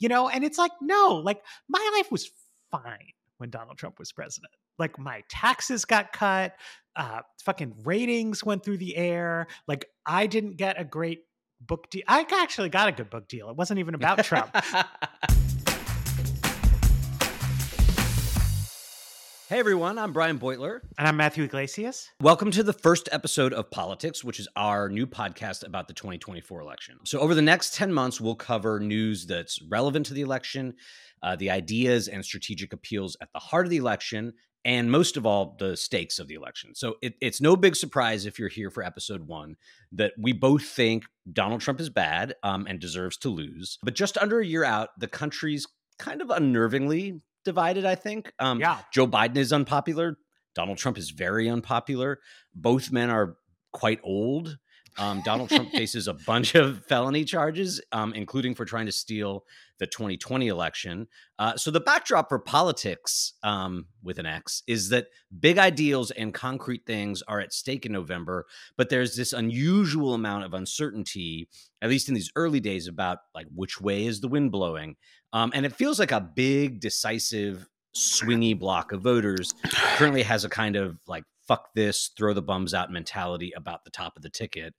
you know? And it's like, no, like my life was fine when Donald Trump was president. Like my taxes got cut, uh, fucking ratings went through the air. Like I didn't get a great book deal. I actually got a good book deal. It wasn't even about Trump. Hey everyone, I'm Brian Beutler. And I'm Matthew Yglesias. Welcome to the first episode of Politix, which is our new podcast about the 2024 election. So, over the next 10 months, we'll cover news that's relevant to the election, uh, the ideas and strategic appeals at the heart of the election, and most of all, the stakes of the election. So, it, it's no big surprise if you're here for episode one that we both think Donald Trump is bad um, and deserves to lose. But just under a year out, the country's kind of unnervingly divided, I think. Um, yeah. Joe Biden is unpopular. Donald Trump is very unpopular. Both men are quite old. Um, Donald Trump faces a bunch of felony charges, um, including for trying to steal the 2020 election. Uh, so, the backdrop for Politix um, with an X is that big ideals and concrete things are at stake in November, but there's this unusual amount of uncertainty, at least in these early days, about like which way is the wind blowing. Um, and it feels like a big, decisive, swingy block of voters currently has a kind of like fuck this, throw the bums out mentality about the top of the ticket,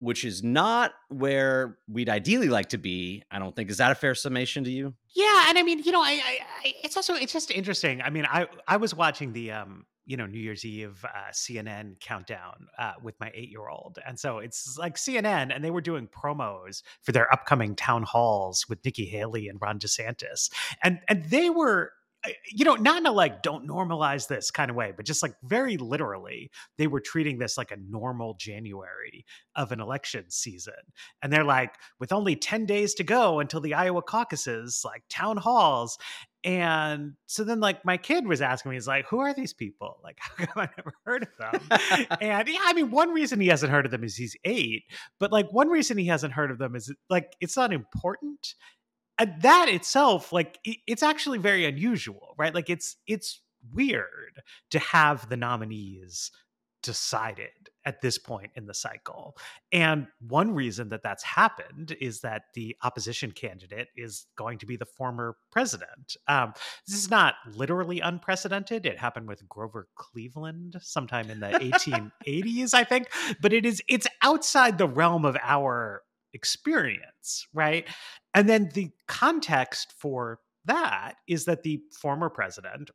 which is not where we'd ideally like to be. I don't think. Is that a fair summation to you? Yeah, and I mean, you know, I, I, I it's also it's just interesting. I mean, I I was watching the um you know New Year's Eve uh, CNN countdown uh, with my eight year old, and so it's like CNN, and they were doing promos for their upcoming town halls with Nikki Haley and Ron DeSantis, and and they were you know, not in a like don't normalize this kind of way, but just like very literally, they were treating this like a normal January of an election season. And they're like, with only 10 days to go until the Iowa caucuses, like town halls. And so then, like, my kid was asking me, he's like, who are these people? Like, how come I never heard of them? and yeah, I mean, one reason he hasn't heard of them is he's eight, but like, one reason he hasn't heard of them is like, it's not important that itself like it's actually very unusual right like it's it's weird to have the nominees decided at this point in the cycle. And one reason that that's happened is that the opposition candidate is going to be the former president. Um, this is not literally unprecedented. It happened with Grover Cleveland sometime in the 1880s, I think, but it is it's outside the realm of our experience, right? And then the context for that is that the former president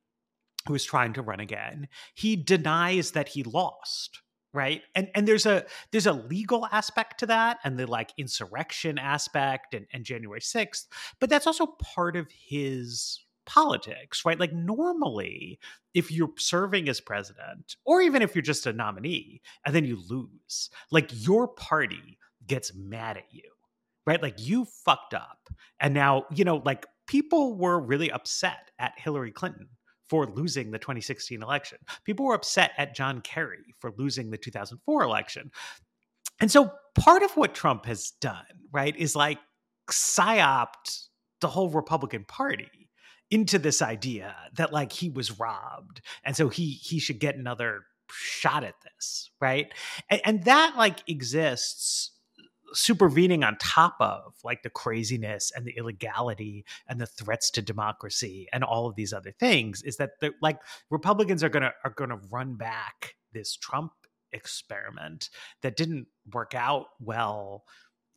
who is trying to run again, he denies that he lost, right? And and there's a there's a legal aspect to that and the like insurrection aspect and, and January 6th, but that's also part of his politics, right? Like normally, if you're serving as president, or even if you're just a nominee, and then you lose, like your party gets mad at you, right? Like you fucked up. And now, you know, like people were really upset at Hillary Clinton for losing the 2016 election. People were upset at John Kerry for losing the 2004 election. And so part of what Trump has done, right, is like psyoped the whole Republican Party into this idea that like he was robbed and so he he should get another shot at this right and, and that like exists supervening on top of like the craziness and the illegality and the threats to democracy and all of these other things is that the like Republicans are gonna are gonna run back this Trump experiment that didn't work out well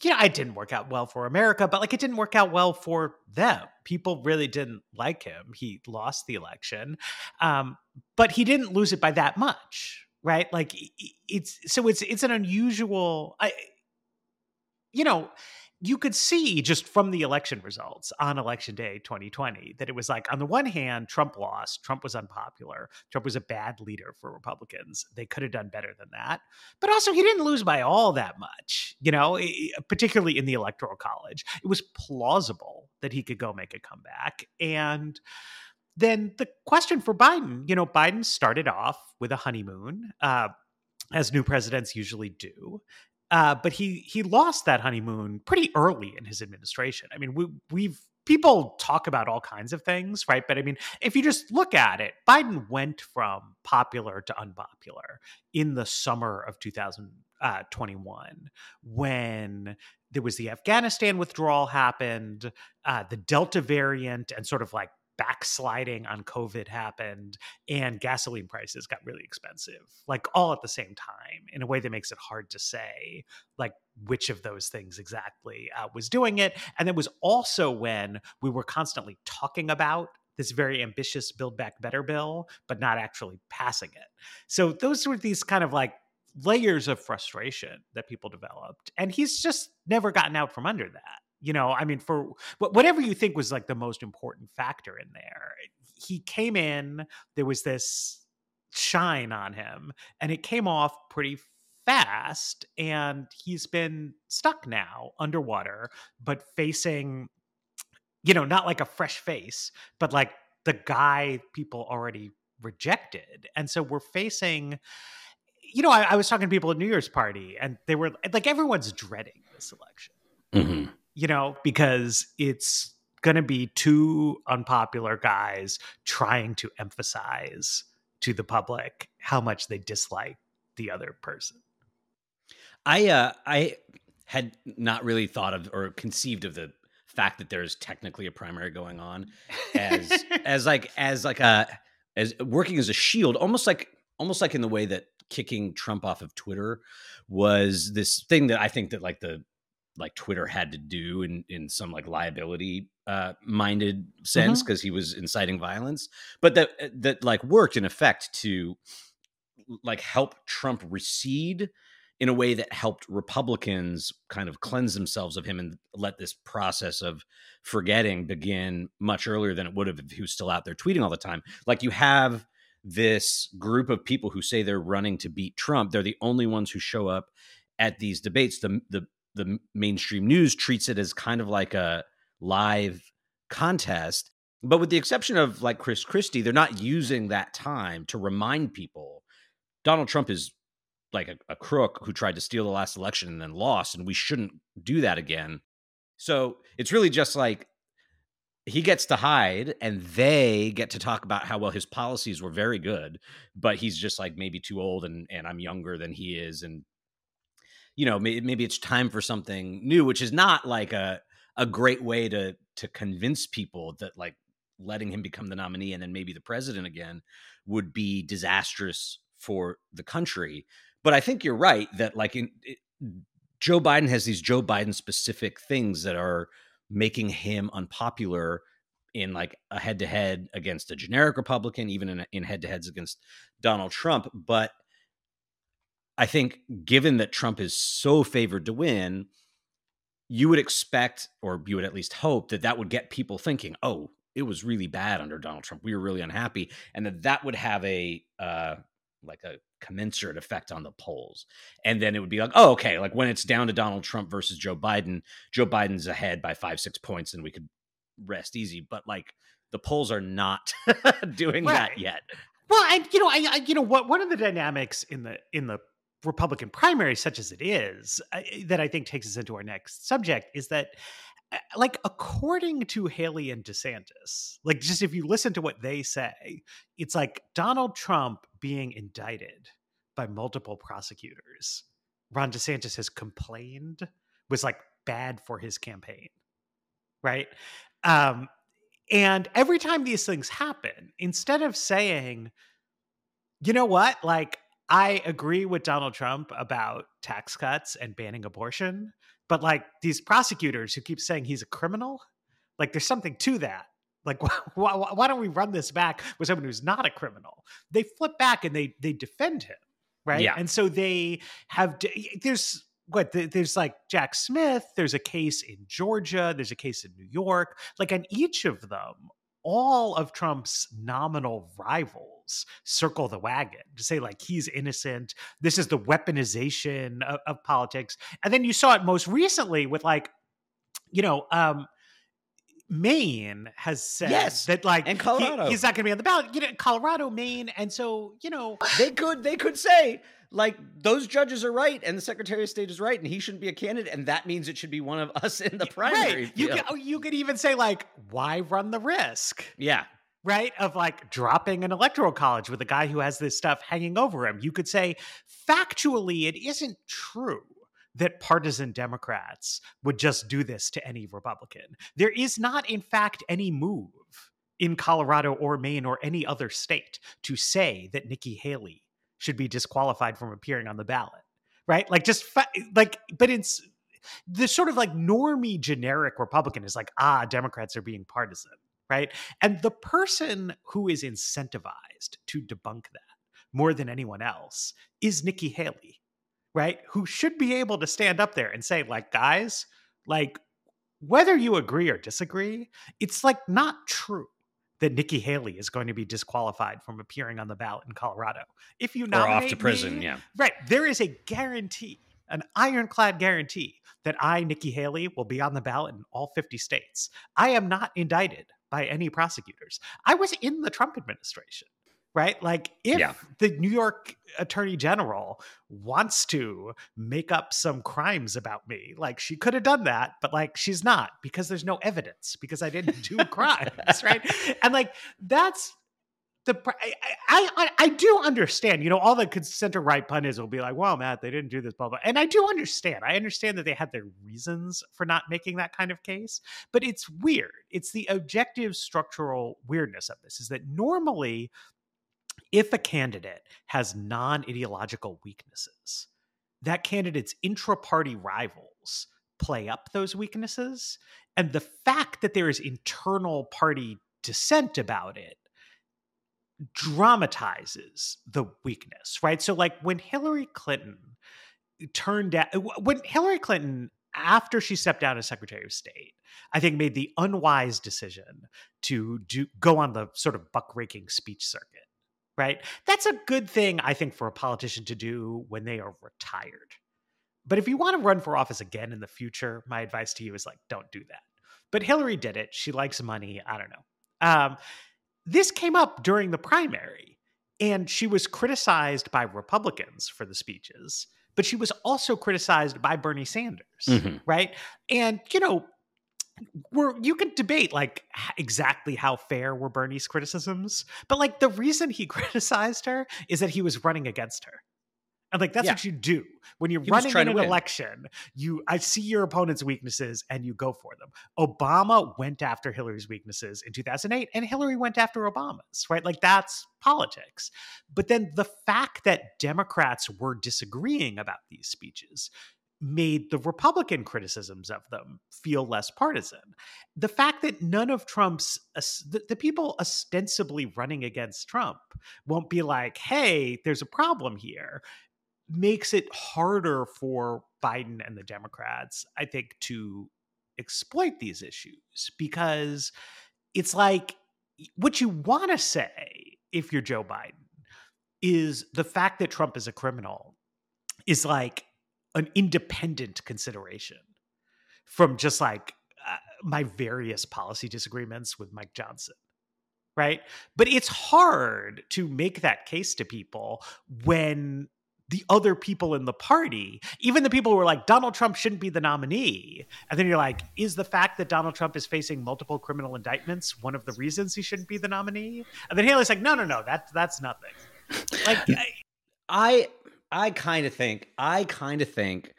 you know, it didn't work out well for America, but like it didn't work out well for them. People really didn't like him. He lost the election, um, but he didn't lose it by that much, right? Like it's so it's it's an unusual. I, you know, you could see just from the election results on election day 2020 that it was like on the one hand trump lost trump was unpopular trump was a bad leader for republicans they could have done better than that but also he didn't lose by all that much you know particularly in the electoral college. It was plausible that he could go make a comeback and then the question for biden you know biden started off with a honeymoon uh, as new presidents usually do uh, but he he lost that honeymoon pretty early in his administration. I mean, we we've people talk about all kinds of things, right? But I mean, if you just look at it, Biden went from popular to unpopular in the summer of 2021 uh, when there was the Afghanistan withdrawal happened, uh, the Delta variant, and sort of like backsliding on COVID happened, and gasoline prices got really expensive, like all at the same time, in a way that makes it hard to say, like which of those things exactly uh, was doing it. And it was also when we were constantly talking about this very ambitious Build Back Better bill, but not actually passing it. So those were these kind of like layers of frustration that people developed. And he's just never gotten out from under that you know i mean for whatever you think was like the most important factor in there he came in there was this shine on him and it came off pretty fast and he's been stuck now underwater but facing you know not like a fresh face but like the guy people already rejected and so we're facing you know I, I was talking to people at new year's party and they were like everyone's dreading this election. Mm-hmm you know, because it's going to be two unpopular guys trying to emphasize to the public how much they dislike the other person. I uh I had not really thought of or conceived of the fact that there's technically a primary going on as as like as like a as working as a shield almost like almost like in the way that kicking Trump off of Twitter was this thing that I think that like the like Twitter had to do in in some like liability uh, minded sense because mm-hmm. he was inciting violence, but that uh, that like worked in effect to like help Trump recede in a way that helped Republicans kind of cleanse themselves of him and let this process of forgetting begin much earlier than it would have if he was still out there tweeting all the time. Like you have this group of people who say they're running to beat Trump. They're the only ones who show up at these debates. The the the mainstream news treats it as kind of like a live contest. But with the exception of like Chris Christie, they're not using that time to remind people Donald Trump is like a, a, crook who tried to steal the last election and then lost, and we shouldn't do that again. So it's really just like he gets to hide and they get to talk about how well his policies were very good, but he's just like maybe too old and and I'm younger than he is and you know maybe, maybe it's time for something new which is not like a a great way to to convince people that like letting him become the nominee and then maybe the president again would be disastrous for the country. But i think you're right that like in it, joe biden has these joe biden specific things that are making him unpopular in like a head to head against a generic republican even in, in head to heads against donald trump. But I think given that Trump is so favored to win, you would expect, or you would at least hope, that that would get people thinking, oh, it was really bad under Donald Trump. We were really unhappy. And that that would have a, uh, like a commensurate effect on the polls. And then it would be like, oh, okay, like when it's down to Donald Trump versus Joe Biden, Joe Biden's ahead by five, six points, and we could rest easy. But like the polls are not doing right. that yet. Well, and you know, I, I, you know what one of the dynamics in the in the Republican primary, such as it is, uh, that I think takes us into our next subject is that, uh, like, according to Haley and DeSantis, like, just if you listen to what they say, it's like Donald Trump being indicted by multiple prosecutors. Ron DeSantis has complained was like bad for his campaign, right? Um, and every time these things happen, instead of saying, you know what, like, I agree with Donald Trump about tax cuts and banning abortion, but like these prosecutors who keep saying he's a criminal, like there's something to that. Like, why, why don't we run this back with someone who's not a criminal? They flip back and they they defend him, right? Yeah. And so they have there's what there's like Jack Smith. There's a case in Georgia. There's a case in New York. Like on each of them, all of Trump's nominal rivals circle the wagon to say like he's innocent. This is the weaponization of, of politics. And then you saw it most recently with like, you know, um, Maine has said yes, that like and Colorado he, he's not going to be on the ballot. You know, Colorado, Maine, and so you know they could they could say like those judges are right and the secretary of state is right and he shouldn't be a candidate and that means it should be one of us in the primary right. you could, oh, you could even say like why run the risk? Yeah. Right? Of like dropping an electoral college with a guy who has this stuff hanging over him. You could say factually it isn't true that partisan Democrats would just do this to any Republican. There is not, in fact, any move in Colorado or Maine or any other state to say that Nikki Haley should be disqualified from appearing on the ballot, right? Like, just like, but it's the sort of like normie generic Republican is like, ah, Democrats are being partisan, right? And the person who is incentivized to debunk that more than anyone else is Nikki Haley, right? Who should be able to stand up there and say, like, guys, like, whether you agree or disagree, it's like not true that Nikki Haley is going to be disqualified from appearing on the ballot in Colorado. If you nominate or off to prison, me, yeah, right, there is a guarantee, an ironclad guarantee that I, Nikki Haley, will be on the ballot in all 50 states. I am not indicted by any prosecutors. I was in the Trump administration right? Like if yeah. the New York Attorney General wants to make up some crimes about me, like she could have done that, but like she's not because there's no evidence because I didn't do crimes, right? And like that's the I, I I do understand, you know, all the center right pundits will be like, "Well, Matt, they didn't do this, blah blah," and I do understand. I understand that they had their reasons for not making that kind of case, but it's weird. It's the objective structural weirdness of this is that normally if a candidate has non ideological weaknesses, that candidate's intra party rivals play up those weaknesses. And the fact that there is internal party dissent about it dramatizes the weakness, right? So, like when Hillary Clinton turned out, when Hillary Clinton, after she stepped down as Secretary of State, I think made the unwise decision to do go on the sort of buck-raking speech circuit right? That's a good thing, I think, for a politician to do when they are retired. But if you want to run for office again in the future, my advice to you is like, don't do that. But Hillary did it. She likes money. I don't know. Um, this came up during the primary, and she was criticized by Republicans for the speeches, but she was also criticized by Bernie Sanders, mm-hmm. right? And, you know, were you could debate like exactly how fair were Bernie's criticisms, but like the reason he criticized her is that he was running against her. And like that's yeah. what you do when you're he running in an election. You I see your opponent's weaknesses and you go for them. Obama went after Hillary's weaknesses in 2008 and Hillary went after Obama's, right? Like that's politics. But then the fact that Democrats were disagreeing about these speeches made the Republican criticisms of them feel less partisan. The fact that none of Trump's, the, people ostensibly running against Trump won't be like, hey, there's a problem here, makes it harder for Biden and the Democrats, I think, to exploit these issues because it's like what you want to say if you're Joe Biden is the fact that Trump is a criminal is like an independent consideration from just like uh, my various policy disagreements with Mike Johnson. Right. But it's hard to make that case to people when the other people in the party, even the people who are like, Donald Trump shouldn't be the nominee. And then you're like, is the fact that Donald Trump is facing multiple criminal indictments one of the reasons he shouldn't be the nominee? And then Haley's like, no, no, no, that, that's nothing. Like, I, I kind of think I kind of think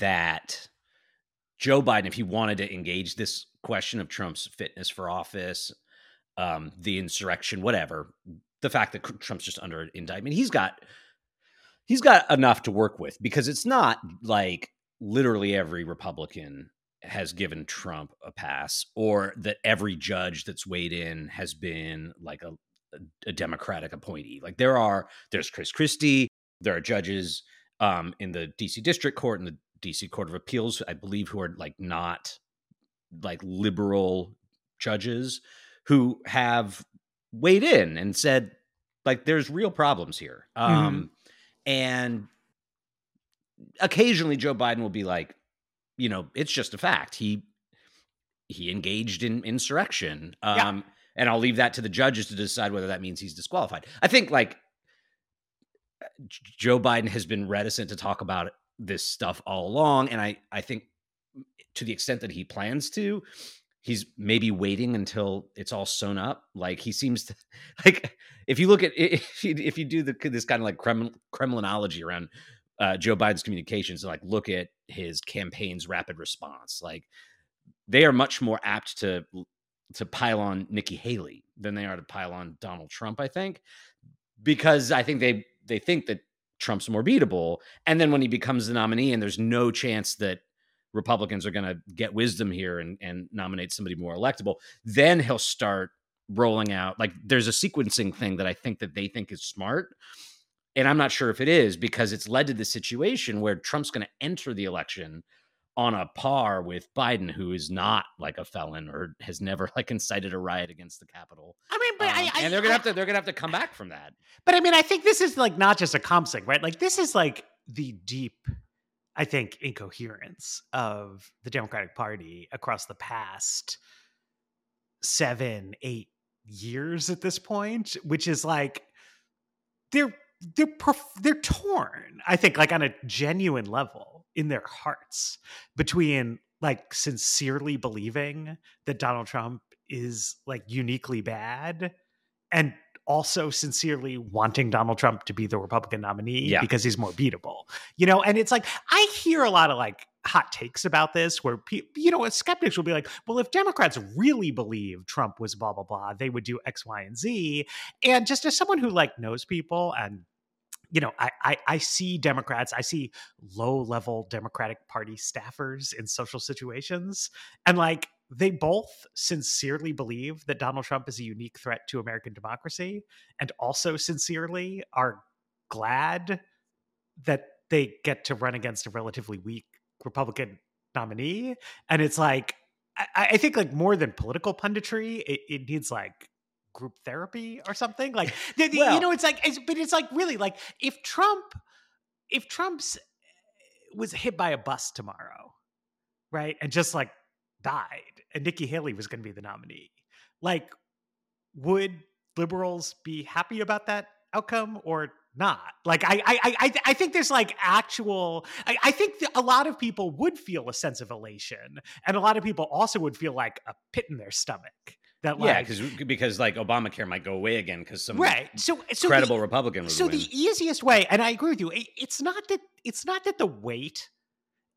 that Joe Biden, if he wanted to engage this question of Trump's fitness for office, um, the insurrection, whatever, the fact that Trump's just under indictment, he's got he's got enough to work with because it's not like literally every Republican has given Trump a pass or that every judge that's weighed in has been like a, a Democratic appointee. Like there are, there's Chris Christie, there are judges um, in the DC District Court and the DC Court of Appeals, I believe, who are like not like liberal judges who have weighed in and said like there's real problems here. Mm-hmm. Um, mm-hmm. And occasionally Joe Biden will be like, you know, it's just a fact. He he engaged in insurrection. Um, yeah. and I'll leave that to the judges to decide whether that means he's disqualified. I think like Joe Biden has been reticent to talk about this stuff all along, and I I think to the extent that he plans to, he's maybe waiting until it's all sewn up. Like he seems to like if you look at if you, if you do the, this kind of like Kremlin, Kremlinology around uh, Joe Biden's communications and like look at his campaign's rapid response, like they are much more apt to to pile on Nikki Haley than they are to pile on Donald Trump. I think because I think they they think that Trump's more beatable, and then when he becomes the nominee, and there's no chance that Republicans are going to get wisdom here and, and nominate somebody more electable, then he'll start rolling out like there's a sequencing thing that I think that they think is smart. And I'm not sure if it is because it's led to the situation where Trump's going to enter the election on a par with Biden, who is not like a felon or has never like incited a riot against the Capitol. I mean, but um, I, I, and they're gonna I, have to they're gonna have to come back from that. But I mean, I think this is like not just a thing, right? Like this is like the deep I think, incoherence of the Democratic Party across the past seven, eight years at this point, which is like they're they're perf- they're torn. I think, like on a genuine level in their hearts between like sincerely believing that Donald Trump is like uniquely bad and also sincerely wanting Donald Trump to be the Republican nominee yeah. because he's more beatable. You know, and it's like I hear a lot of like hot takes about this where you know skeptics will be like well if democrats really believe trump was blah blah blah they would do x y and z and just as someone who like knows people and you know, I, I, I see Democrats, I see low level Democratic Party staffers in social situations, and like they both sincerely believe that Donald Trump is a unique threat to American democracy, and also sincerely are glad that they get to run against a relatively weak Republican nominee. And it's like, I, I think like more than political punditry, it, it needs like group therapy or something? Like well, you know it's like it's, but it's like really like if trump if trump's eh, was hit by a bus tomorrow right and just like died and nikki haley was going to be the nominee like would liberals be happy about that outcome or not? Like i i i, I think there's like actual i, I think a lot of people would feel a sense of elation and a lot of people also would feel like a pit in their stomach that yeah, because because like Obamacare might go away again because some right. So, so credible the, Republican. so win. the easiest way, and I agree with you, it's not that it's not that the wait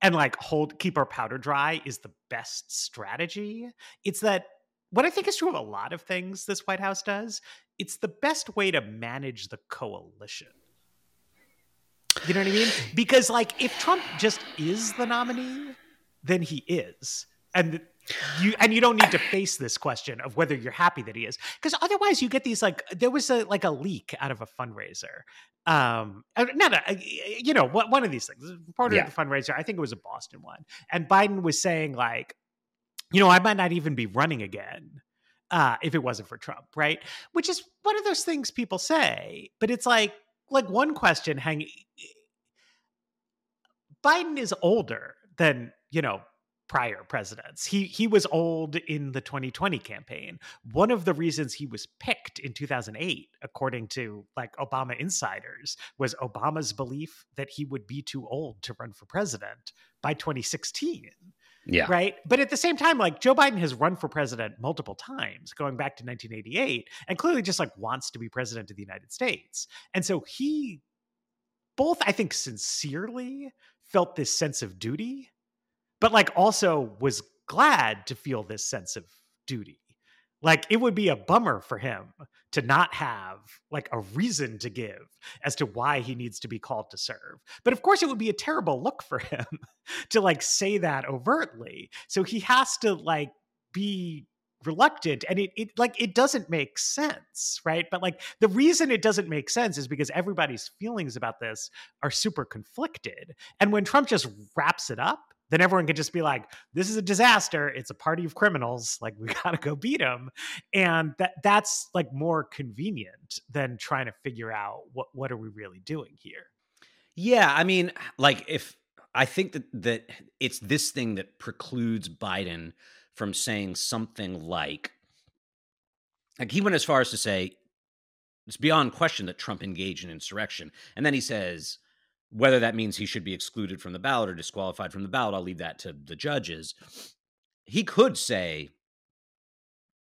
and like hold keep our powder dry is the best strategy. It's that what I think is true of a lot of things this White House does. It's the best way to manage the coalition. You know what I mean? Because like if Trump just is the nominee, then he is. And you and you don't need to face this question of whether you're happy that he is because otherwise you get these like there was a like a leak out of a fundraiser um uh, not a, you know one of these things part of yeah. the fundraiser i think it was a boston one and biden was saying like you know i might not even be running again uh if it wasn't for trump right which is one of those things people say but it's like like one question hanging biden is older than you know prior presidents. He he was old in the 2020 campaign. One of the reasons he was picked in 2008 according to like Obama insiders was Obama's belief that he would be too old to run for president by 2016. Yeah. Right. But at the same time, like Joe Biden has run for president multiple times, going back to 1988, and clearly just like wants to be president of the United States. And so he both, I think, sincerely felt this sense of duty but like also was glad to feel this sense of duty. Like it would be a bummer for him to not have like a reason to give as to why he needs to be called to serve. But of course it would be a terrible look for him to like say that overtly. So he has to like be reluctant and it, it like it doesn't make sense right but like the reason it doesn't make sense is because everybody's feelings about this are super conflicted and when trump just wraps it up then everyone can just be like this is a disaster. It's a party of criminals. Like we got to go beat them and that that's like more convenient than trying to figure out what what are we really doing here. Yeah i mean like if i think that that it's this thing that precludes biden from saying something like like he went as far as to say it's beyond question that trump engaged in insurrection. And then he says whether that means he should be excluded from the ballot or disqualified from the ballot, I'll leave that to the judges. He could say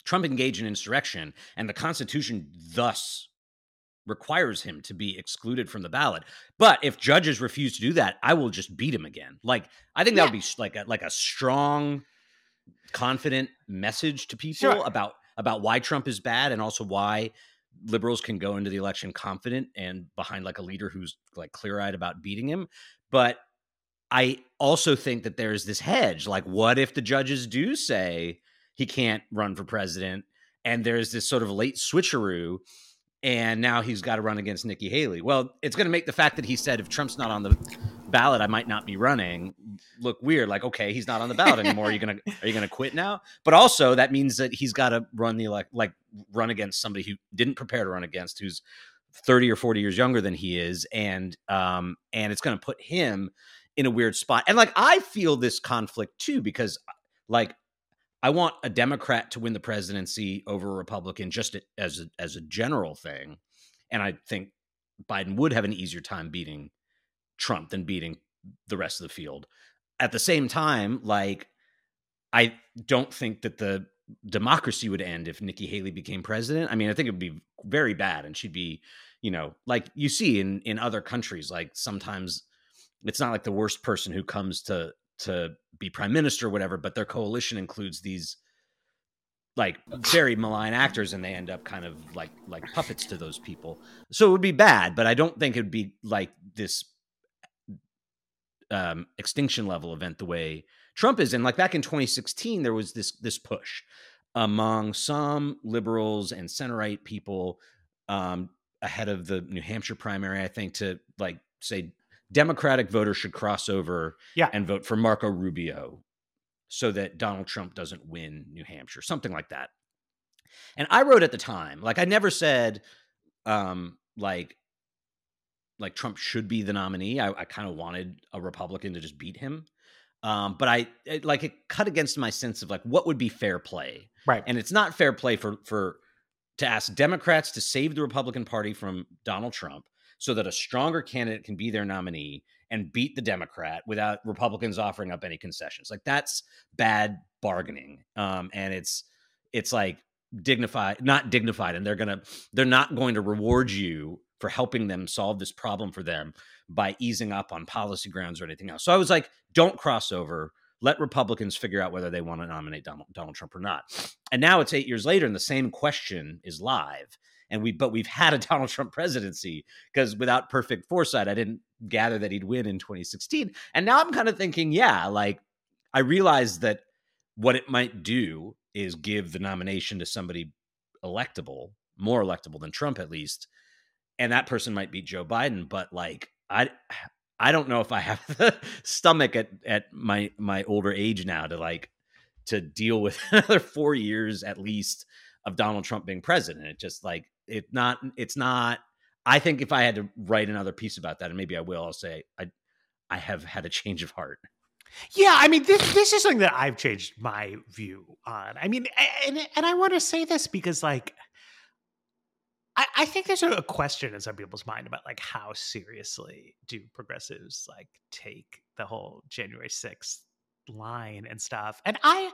Trump engaged in insurrection and the Constitution thus requires him to be excluded from the ballot. But if judges refuse to do that, I will just beat him again. Like I think that yeah. would be like a, like a strong, confident message to people sure. about about why Trump is bad and also why liberals can go into the election confident and behind like a leader who's like clear eyed about beating him. But I also think that there's this hedge. Like, what if the judges do say he can't run for president? And there's this sort of late switcheroo and now he's got to run against Nikki Haley. Well, it's going to make the fact that he said if Trump's not on the ballot, I might not be running look weird. Like, okay, he's not on the ballot anymore. Are you gonna are you gonna quit now? But also that means that he's got to run the elect like run against somebody who didn't prepare to run against, who's thirty or forty years younger than he is, and um and it's going to put him in a weird spot. And like I feel this conflict too because like I want a Democrat to win the presidency over a Republican just as a, as a general thing, and I think Biden would have an easier time beating Trump than beating the rest of the field. At the same time, like I don't think that the democracy would end if Nikki Haley became president. I mean, I think it would be very bad, and she'd be, you know, like you see in in other countries, like sometimes it's not like the worst person who comes to to be prime minister or whatever, but their coalition includes these like very malign actors and they end up kind of like like puppets to those people. So it would be bad, but I don't think it would be like this um extinction level event the way Trump is. And like back in 2016, there was this this push among some liberals and center right people um ahead of the New Hampshire primary, I think, to like say Democratic voters should cross over yeah. and vote for Marco Rubio so that Donald Trump doesn't win New Hampshire, something like that. And I wrote at the time, like I never said um like like Trump should be the nominee. I, I kind of wanted a Republican to just beat him. Um, but I it, like it cut against my sense of like what would be fair play. Right. And it's not fair play for for to ask Democrats to save the Republican Party from Donald Trump so that a stronger candidate can be their nominee and beat the Democrat without Republicans offering up any concessions. Like that's bad bargaining. Um, and it's it's like dignified, not dignified, and they're gonna they're not going to reward you for helping them solve this problem for them by easing up on policy grounds or anything else. So I was like, don't cross over. Let Republicans figure out whether they want to nominate Donald, Donald Trump or not. And now it's eight years later, and the same question is live and we but we've had a Donald Trump presidency because without perfect foresight, I didn't gather that he'd win in 2016. And now I'm kind of thinking, yeah, like I realize that what it might do is give the nomination to somebody electable, more electable than Trump at least, and that person might beat Joe Biden. But like I. I don't know if I have the stomach at, at my my older age now to like to deal with another four years at least of Donald Trump being president. It just like it not it's not I think if I had to write another piece about that, and maybe I will, I'll say I I have had a change of heart. Yeah, I mean this this is something that I've changed my view on. I mean, and and I want to say this because like I, I think there's a question in some people's mind about like how seriously do progressives like take the whole January 6th line and stuff. And I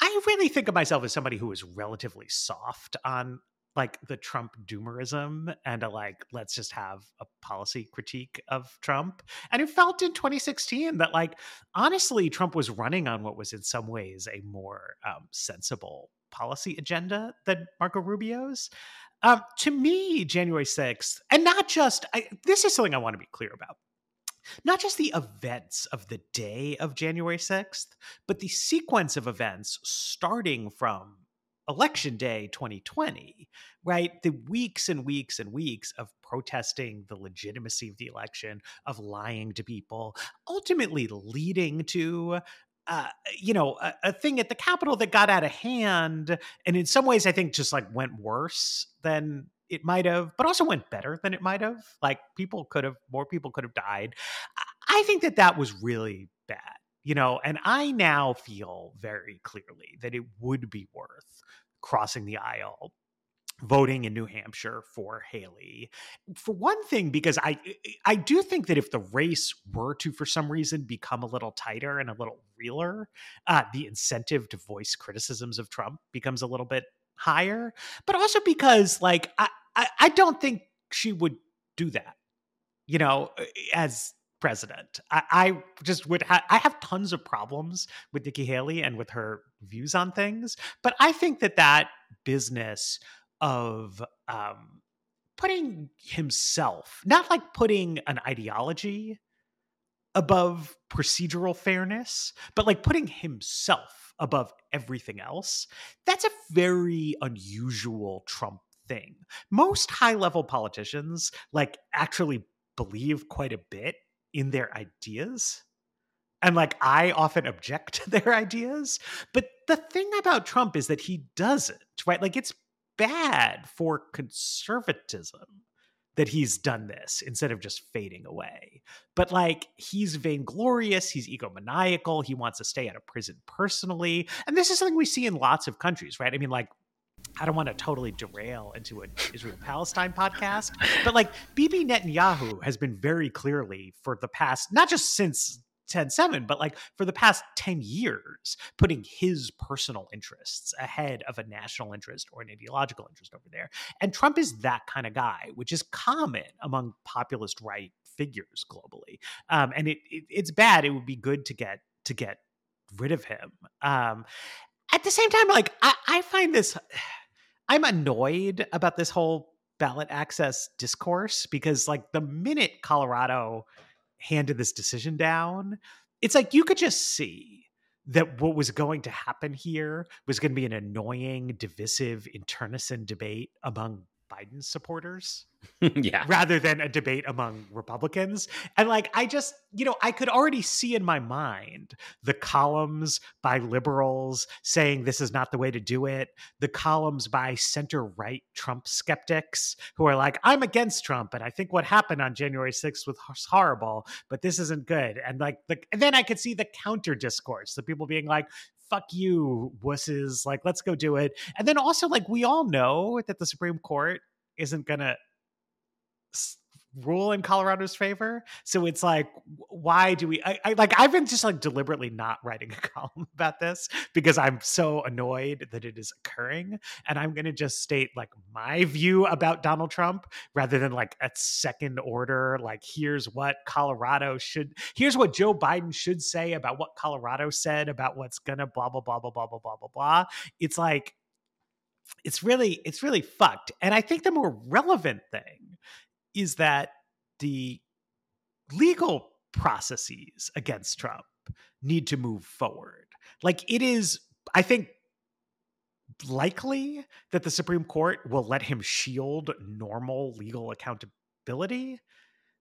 I really think of myself as somebody who is relatively soft on like the Trump doomerism and a like, let's just have a policy critique of Trump. And it felt in 2016 that, like, honestly, Trump was running on what was in some ways a more um, sensible policy agenda than Marco Rubio's. Um, to me, January 6th, and not just, I, this is something I want to be clear about not just the events of the day of January 6th, but the sequence of events starting from election day 2020, right? The weeks and weeks and weeks of protesting the legitimacy of the election, of lying to people, ultimately leading to uh, you know, a, a, thing at the Capitol that got out of hand, and in some ways, I think just like went worse than it might have, but also went better than it might have. Like people could have, more people could have died. I think that that was really bad, you know, and I now feel very clearly that it would be worth crossing the aisle voting in New Hampshire for Haley. For one thing, because I I do think that if the race were to, for some reason, become a little tighter and a little realer, uh, the incentive to voice criticisms of Trump becomes a little bit higher. But also because, like, I, I, I don't think she would do that. You know, as president. I, I just would ha- I have tons of problems with Nikki Haley and with her views on things, but I think that that business of um, putting himself, not like putting an ideology above procedural fairness, but like putting himself above everything else, that's a very unusual Trump thing. Most high level politicians like actually believe quite a bit in their ideas. And like I often object to their ideas. But the thing about Trump is that he doesn't, right? Like it's bad for conservatism that he's done this instead of just fading away. But like he's vainglorious, he's egomaniacal, he wants to stay out of prison personally. And this is something we see in lots of countries, right? I mean, like I don't want to totally derail into an Israel Palestine podcast, but like Bibi Netanyahu has been very clearly for the past, not just since 10 7, but like for the past 10 years, putting his personal interests ahead of a national interest or an ideological interest over there. And Trump is that kind of guy, which is common among populist right figures globally. Um, and it, it, it's bad. It would be good to get to get rid of him. Um, at the same time, like I, I find this I'm annoyed about this whole ballot access discourse because like the minute Colorado handed this decision down, it's like you could just see that what was going to happen here was going to be an annoying, divisive, internecine debate among Biden supporters. yeah. Rather than a debate among Republicans. And like, I just, you know, I could already see in my mind the columns by liberals saying this is not the way to do it, the columns by center right Trump skeptics who are like, I'm against Trump. And I think what happened on January 6th was horrible, but this isn't good. And like, the, and then I could see the counter discourse, the people being like, fuck you, wusses. Like, let's go do it. And then also, like, we all know that the Supreme Court isn't going to rule in Colorado's favor. So it's like, why do we? I, I, like. I've been just like deliberately not writing a column about this because I'm so annoyed that it is occurring, and I'm going to just state like my view about Donald Trump rather than like a second order. Like, here's what Colorado should. Here's what Joe Biden should say about what Colorado said about what's gonna blah blah blah blah blah blah blah blah blah. It's like. It's really, it's really fucked. And I think the more relevant thing is that the legal processes against Trump need to move forward. Like it is, I think, likely that the Supreme Court will let him shield normal legal accountability.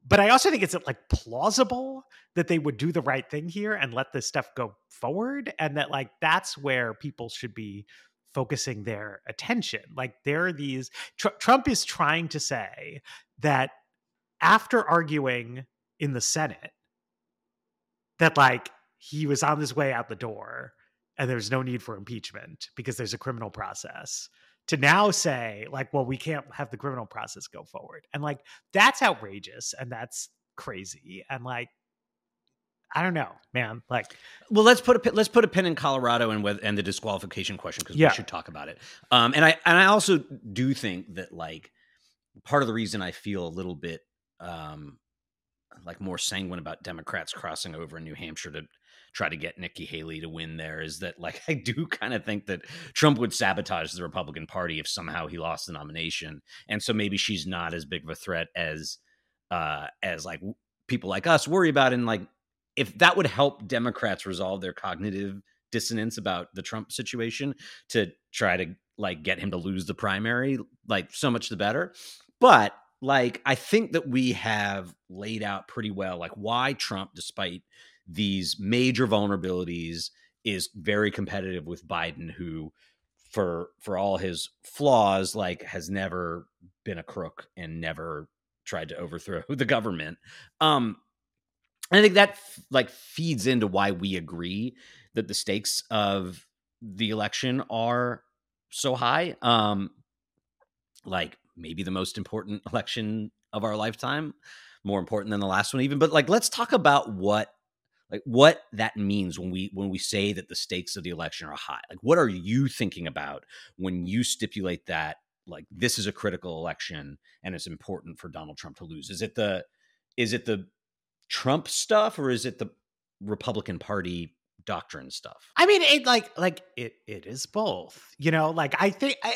But I also think it's like plausible that they would do the right thing here and let this stuff go forward. And that, like, that's where people should be focusing their attention. Like, there are these, tr- Trump is trying to say that after arguing in the Senate that like he was on his way out the door and there's no need for impeachment because there's a criminal process to now say like well we can't have the criminal process go forward and like that's outrageous and that's crazy and like I don't know, man. Like, well, let's put a pin, let's put a pin in Colorado and with and the disqualification question because yeah. we should talk about it. Um, and I and I also do think that like part of the reason I feel a little bit um, like more sanguine about Democrats crossing over in New Hampshire to try to get Nikki Haley to win there is that like I do kind of think that Trump would sabotage the Republican Party if somehow he lost the nomination. And so maybe she's not as big of a threat as uh as like people like us worry about and like if that would help Democrats resolve their cognitive dissonance about the Trump situation to try to like get him to lose the primary, like so much the better. But like I think that we have laid out pretty well like why Trump despite these major vulnerabilities is very competitive with Biden who for for all his flaws like has never been a crook and never tried to overthrow the government. Um I think that like feeds into why we agree that the stakes of the election are so high. Um like maybe the most important election of our lifetime, more important than the last one even. But like let's talk about what like what that means when we when we say that the stakes of the election are high. Like what are you thinking about when you stipulate that like this is a critical election and it's important for Donald Trump to lose? Is it the is it the Trump stuff or is it the Republican Party doctrine stuff? I mean, it like like it it is both. You know, like I think I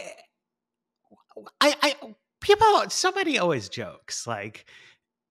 I, I people somebody always jokes like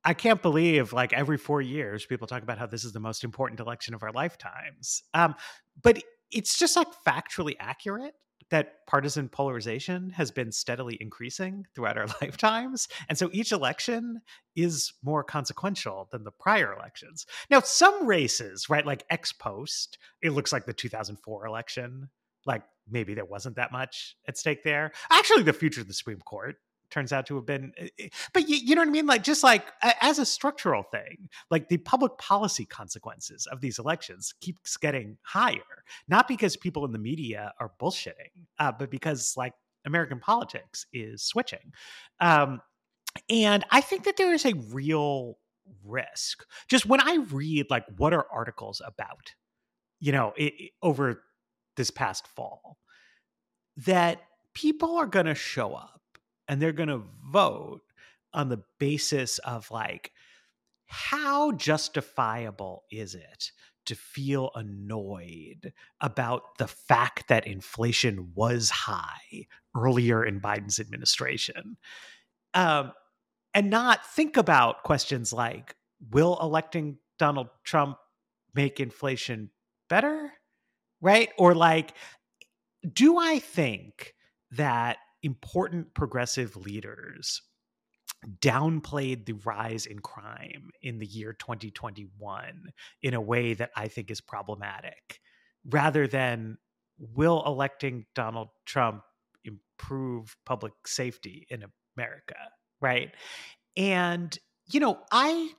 I can't believe like every four years people talk about how this is the most important election of our lifetimes. Um, but it's just like factually accurate that partisan polarization has been steadily increasing throughout our lifetimes. And so each election is more consequential than the prior elections. Now, some races, right, like ex post, it looks like the 2004 election. Like maybe there wasn't that much at stake there. Actually, the future of the Supreme Court turns out to have been eh, eh, but you, you, know what i mean? Like just like as a structural thing like the public policy consequences of these elections keeps getting higher not because people in the media are bullshitting uh, but because like american politics is switching. Um, and i think that there is a real risk. Just when i read like what are articles about you know it, it, over this past fall that people are going to show up and they're going to vote on the basis of like how justifiable is it to feel annoyed about the fact that inflation was high earlier in Biden's administration? Um, and not think about questions like will electing Donald Trump make inflation better right or like do I think that important progressive leaders downplayed the rise in crime in the year 2021 in a way that I think is problematic, rather than will electing Donald Trump improve public safety in America, right? And, you know, I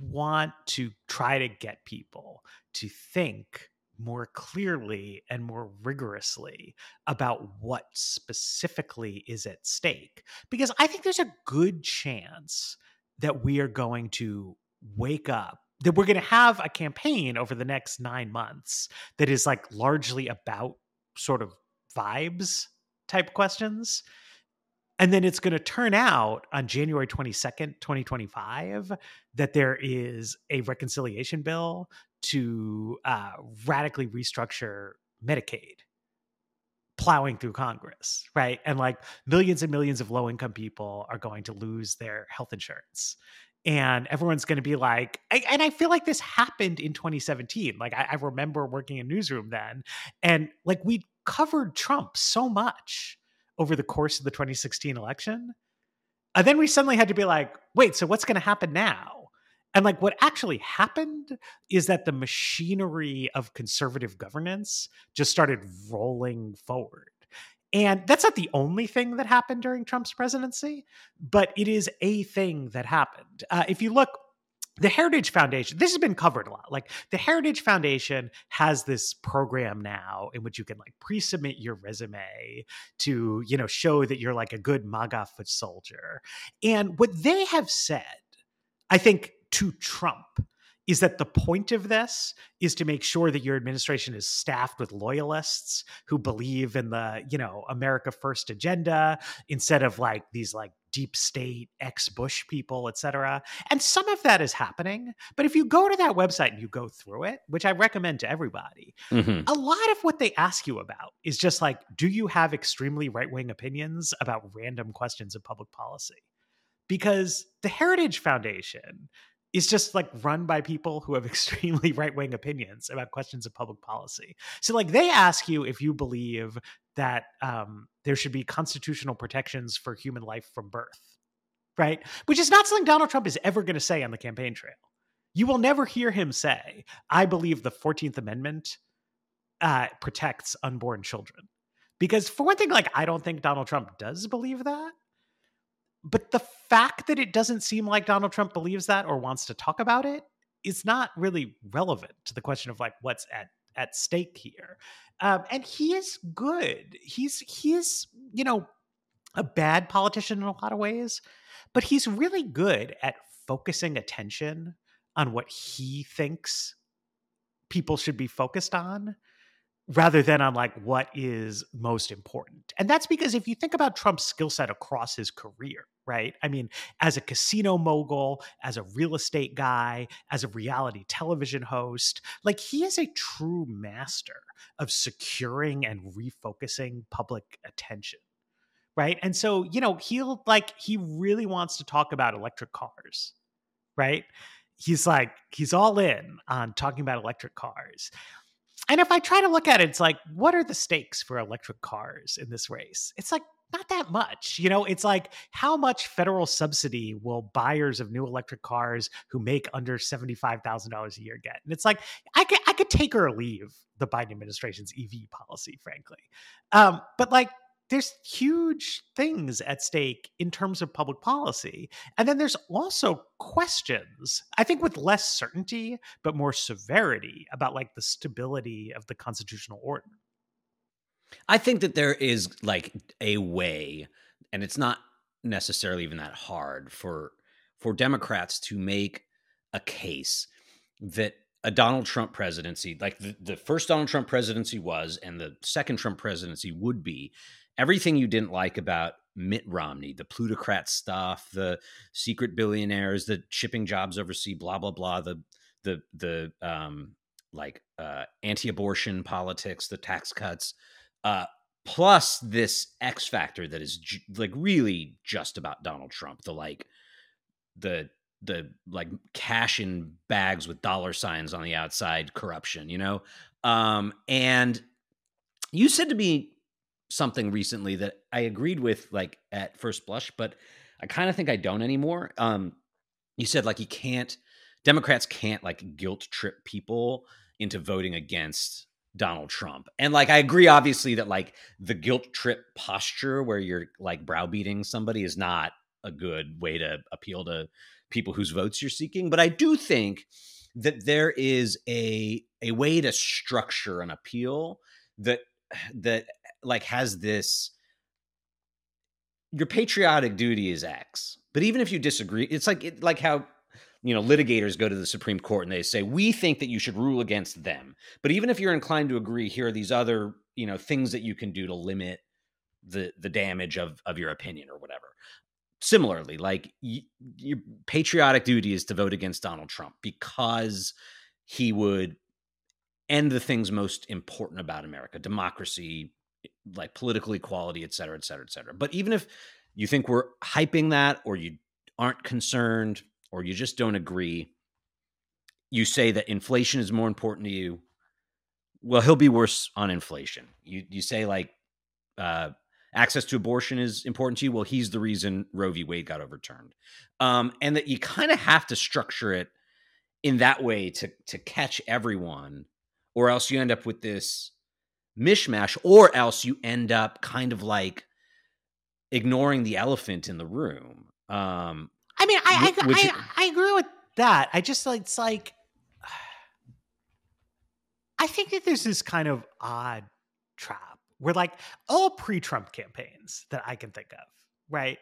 want to try to get people to think more clearly and more rigorously about what specifically is at stake. Because I think there's a good chance that we are going to wake up, that we're going to have a campaign over the next nine months that is like largely about sort of vibes type questions. And then it's going to turn out on January 22nd, 2025, that there is a reconciliation bill to uh, radically restructure Medicaid plowing through Congress, right? And like millions and millions of low income people are going to lose their health insurance. And everyone's going to be like, and I feel like this happened in 2017. Like, I, I remember working in newsroom then, and like we covered Trump so much over the course of the 2016 election. And then we suddenly had to be like, wait, so what's going to happen now? And like what actually happened is that the machinery of conservative governance just started rolling forward. And that's not the only thing that happened during Trump's presidency, but it is a thing that happened. Uh, if you look, the Heritage Foundation, this has been covered a lot. Like the Heritage Foundation has this program now in which you can like pre-submit your resume to, you know, show that you're like a good MAGA foot soldier. And what they have said, I think to Trump is that the point of this is to make sure that your administration is staffed with loyalists who believe in the you know america first agenda instead of like these like deep state ex bush people etc and some of that is happening but if you go to that website and you go through it which i recommend to everybody mm-hmm. a lot of what they ask you about is just like do you have extremely right-wing opinions about random questions of public policy because the heritage foundation is just like run by people who have extremely right wing opinions about questions of public policy. So, like, they ask you if you believe that um, there should be constitutional protections for human life from birth, right? Which is not something Donald Trump is ever going to say on the campaign trail. You will never hear him say, I believe the 14th Amendment uh, protects unborn children. Because, for one thing, like, I don't think Donald Trump does believe that but the fact that it doesn't seem like Donald Trump believes that or wants to talk about it is not really relevant to the question of like what's at at stake here. Um, and he is good. He's he is you know a bad politician in a lot of ways, but he's really good at focusing attention on what he thinks people should be focused on rather than on like what is most important. And that's because if you think about Trump's skill set across his career, right? I mean, as a casino mogul, as a real estate guy, as a reality television host, like he is a true master of securing and refocusing public attention. Right. And so, you know, he'll like, he really wants to talk about electric cars. Right. He's like, he's all in on talking about electric cars and if I try to look at it, it's like, what are the stakes for electric cars in this race? It's like not that much. You know, it's like how much federal subsidy will buyers of new electric cars who make under $75,000 a year get? And it's like I could I could take or leave the Biden administration's EV policy, frankly. Um, but like there's huge things at stake in terms of public policy. And then there's also questions, I think with less certainty, but more severity about like the stability of the constitutional order. I think that there is like a way, and it's not necessarily even that hard for for Democrats to make a case that a Donald Trump presidency, like the, the first Donald Trump presidency was, and the second Trump presidency would be, everything you didn't like about Mitt Romney, the plutocrat stuff, the secret billionaires, the shipping jobs overseas, blah blah blah, the the the um like uh anti-abortion politics, the tax cuts, uh plus this X factor that is like really just about Donald Trump, the like the the like cash in bags with dollar signs on the outside corruption, you know? Um and you said to me something recently that I agreed with like at first blush, but I kind of think I don't anymore. Um, you said like you can't Democrats can't like guilt trip people into voting against Donald Trump. And like I agree obviously that like the guilt trip posture where you're like browbeating somebody is not a good way to appeal to people whose votes you're seeking, but I do think that there is a a way to structure an appeal that that like has this your patriotic duty is X. But even if you disagree, it's like it, like how you know litigators go to the Supreme Court and they say we think that you should rule against them. But even if you're inclined to agree, here are these other you know things that you can do to limit the the damage of of your opinion or whatever. Similarly, like y- your patriotic duty is to vote against Donald Trump because he would end the things most important about America: democracy, like political equality, et cetera, et cetera, et cetera. But even if you think we're hyping that or you aren't concerned or you just don't agree, you say that inflation is more important to you. Well, he'll be worse on inflation. You you say like uh, access to abortion is important to you. Well, he's the reason Roe v. Wade got overturned, um, and that you kind of have to structure it in that way to to catch everyone, or else you end up with this mishmash, or else you end up kind of like ignoring the elephant in the room. Um, I mean, I I, which, I, I agree with that. I just like it's like I think that there's this kind of odd trap where like all pre-Trump campaigns that I can think of, right?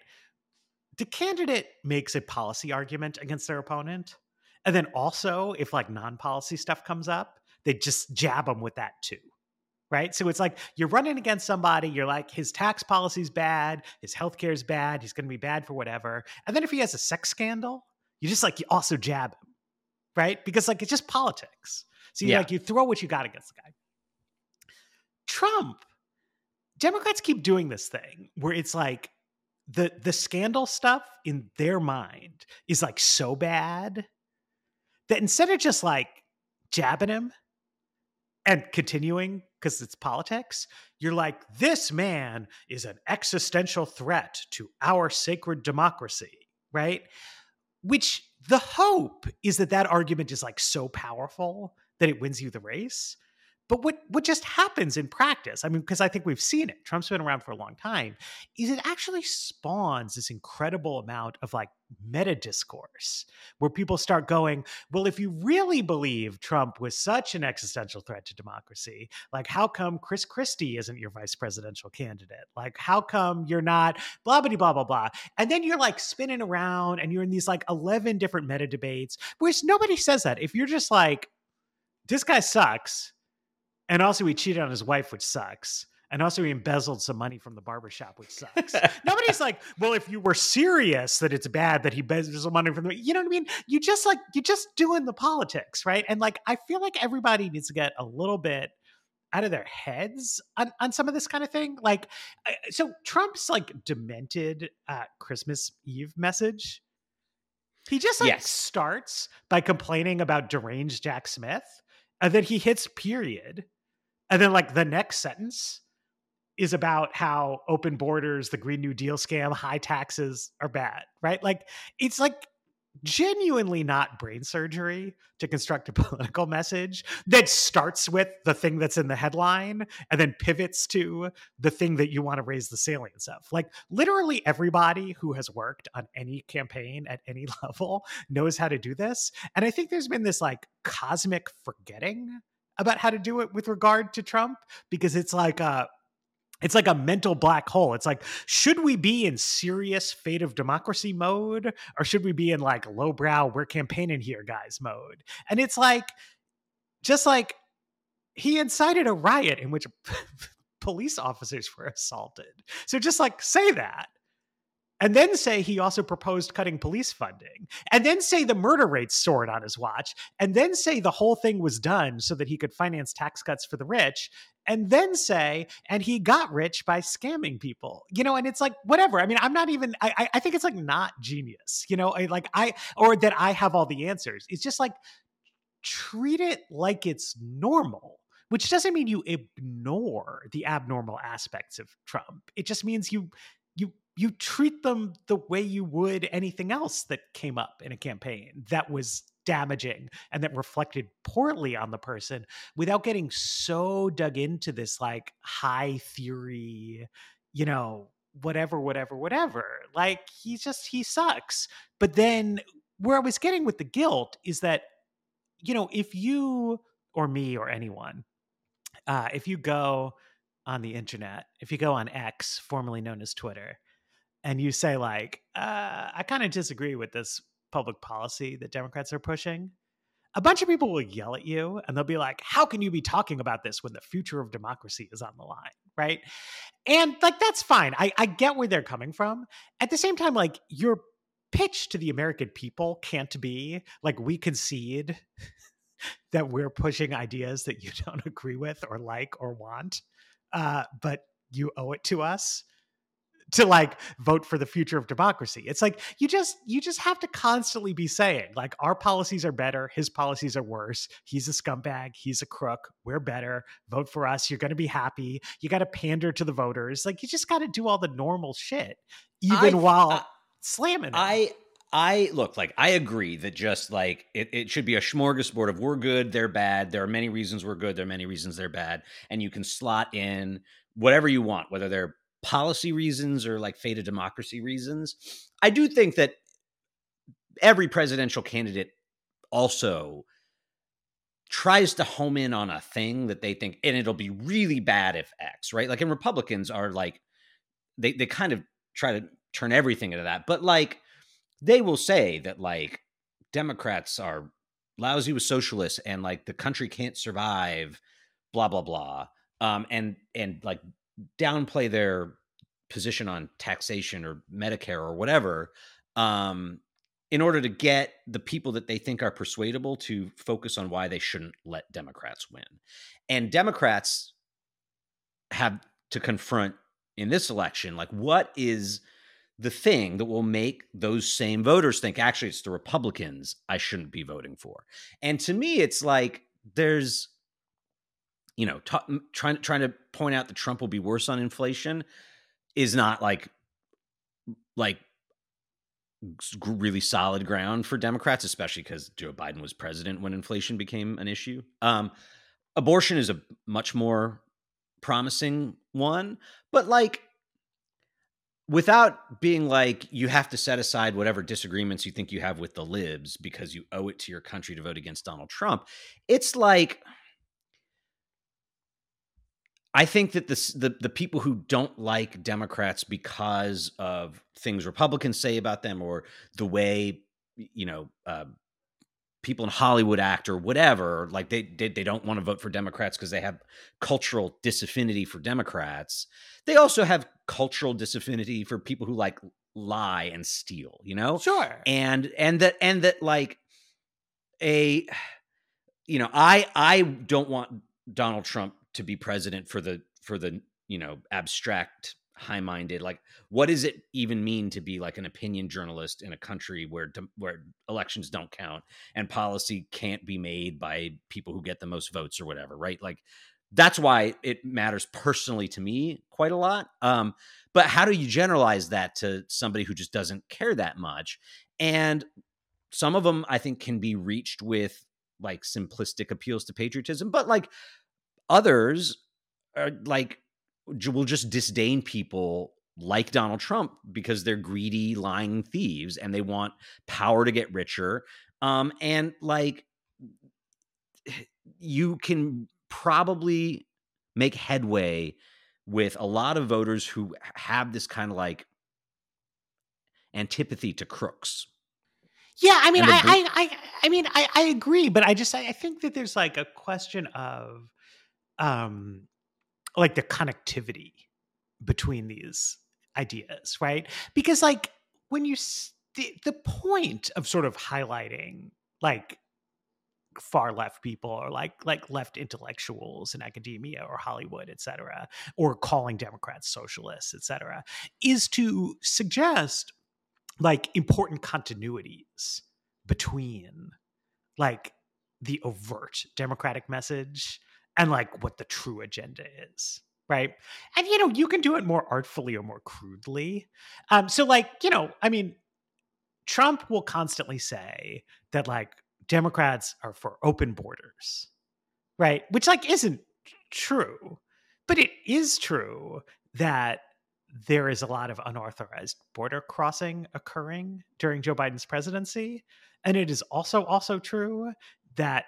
The candidate makes a policy argument against their opponent. And then also, if like non-policy stuff comes up, they just jab them with that too right? So it's like you're running against somebody, you're like, his tax policy's bad, his healthcare is bad, he's going to be bad for whatever. And then if he has a sex scandal, you just like, you also jab him, right? Because like it's just politics. So you yeah. like, you throw what you got against the guy. Trump, Democrats keep doing this thing where it's like, the the scandal stuff in their mind is like so bad that instead of just like jabbing him and continuing because it's politics, you're like, this man is an existential threat to our sacred democracy, right? Which the hope is that that argument is like so powerful that it wins you the race. But what what just happens in practice, I mean, because I think we've seen it, Trump's been around for a long time, is it actually spawns this incredible amount of like meta discourse where people start going, well, if you really believe Trump was such an existential threat to democracy, like how come Chris Christie isn't your vice presidential candidate? Like, how come you're not blah blah blah blah blah? And then you're like spinning around and you're in these like 11 different meta debates, which nobody says that. If you're just like, this guy sucks and also he cheated on his wife, which sucks. And also he embezzled some money from the barbershop, which sucks. Nobody's like, well, if you were serious that it's bad that he embezzled some money from the, you know what I mean? You just like, you just doing the politics, right? And like, I feel like everybody needs to get a little bit out of their heads on, on some of this kind of thing. Like, so Trump's like demented uh, Christmas Eve message. He just like yes. starts by complaining about deranged Jack Smith, and then he hits period, and then like the next sentence is about how open borders, the Green New Deal scam, high taxes are bad, right? Like it's like genuinely not brain surgery to construct a political message that starts with the thing that's in the headline and then pivots to the thing that you want to raise the salience of. Like literally everybody who has worked on any campaign at any level knows how to do this. And I think there's been this like cosmic forgetting about how to do it with regard to Trump because it's like uh it's like a mental black hole. It's like, should we be in serious fate of democracy mode or should we be in like lowbrow, we're campaigning here, guys mode? And it's like, just like he incited a riot in which police officers were assaulted. So just like say that and then say he also proposed cutting police funding, and then say the murder rates soared on his watch, and then say the whole thing was done so that he could finance tax cuts for the rich, and then say, and he got rich by scamming people, you know, and it's like, whatever. I mean, I'm not even, I, I think it's like not genius, you know, like I, or that I have all the answers. It's just like, treat it like it's normal which doesn't mean you ignore the abnormal aspects of Trump. It just means you you you treat them the way you would anything else that came up in a campaign that was damaging and that reflected poorly on the person without getting so dug into this like high theory, you know, whatever, whatever, whatever. Like he's just, he sucks. But then where I was getting with the guilt is that, you know, if you or me or anyone, uh, if you go on the internet, if you go on X, formerly known as Twitter, and you say like, uh, I kind of disagree with this public policy that Democrats are pushing, a bunch of people will yell at you and they'll be like, How can you be talking about this when the future of democracy is on the line? Right. And like, that's fine. I, I get where they're coming from. At the same time, like, your pitch to the American people can't be like, we concede that we're pushing ideas that you don't agree with or like or want, uh, but you owe it to us to like vote for the future of democracy. It's like you just you just have to constantly be saying like our policies are better, his policies are worse. He's a scumbag, he's a crook, we're better. Vote for us, you're going to be happy. You got to pander to the voters. Like you just got to do all the normal shit even I, while uh, slamming. It. I I look like I agree that just like it, it should be a smorgasbord of we're good, they're bad. There are many reasons we're good, there are many reasons they're bad, and you can slot in whatever you want, whether they're policy reasons or like fate of democracy reasons. I do think that every presidential candidate also tries to home in on a thing that they think and it'll be really bad if x right like and republicans are like they they kind of try to turn everything into that but like they will say that like democrats are lousy with socialists and like the country can't survive blah blah blah um and and like downplay their position on taxation or Medicare or whatever, um, in order to get the people that they think are persuadable to focus on why they shouldn't let Democrats win. And Democrats have to confront in this election, like, what is the thing that will make those same voters think actually it's the Republicans I shouldn't be voting for? And to me, it's like there's you know, t- trying trying to point out that Trump will be worse on inflation is not like like really solid ground for Democrats, especially because Joe Biden was president when inflation became an issue. Um, abortion is a much more promising one, but like without being like you have to set aside whatever disagreements you think you have with the libs because you owe it to your country to vote against Donald Trump. It's like I think that this, the the people who don't like Democrats because of things Republicans say about them or the way you know uh, people in Hollywood act or whatever, like they they, they don't want to vote for Democrats because they have cultural disaffinity for Democrats. They also have cultural disaffinity for people who like lie and steal, you know? Sure. And and that and that like a you know, I I don't want Donald Trump to be president for the for the, you know, abstract high minded like what does it even mean to be like an opinion journalist in a country where where elections don't count and policy can't be made by people who get the most votes or whatever right? Like that's why it matters personally to me quite a lot um but how do you generalize that to somebody who just doesn't care that much? And some of them i think can be reached with like simplistic appeals to patriotism but like others are like will just disdain people like Donald Trump because they're greedy, lying thieves and they want power to get richer. Um, and like you can probably make headway with a lot of voters who have this kind of like antipathy to crooks. Yeah, I mean, I, I, I, I mean, I, I agree, but I just, I, I think that there's like a question of, um, like the connectivity between these ideas, right? Because like when you the, the point of sort of highlighting like far left people or like like left intellectuals in academia or Hollywood, et cetera, or calling Democrats socialists, et cetera, is to suggest like important continuities between like the overt democratic message and like what the true agenda is right? And you know you can do it more artfully or more crudely. Um so like you know i mean trump will constantly say that like democrats are for open borders right? Which like isn't true but it is true that there is a lot of unauthorized border crossing occurring during joe biden's presidency. And it is also also true that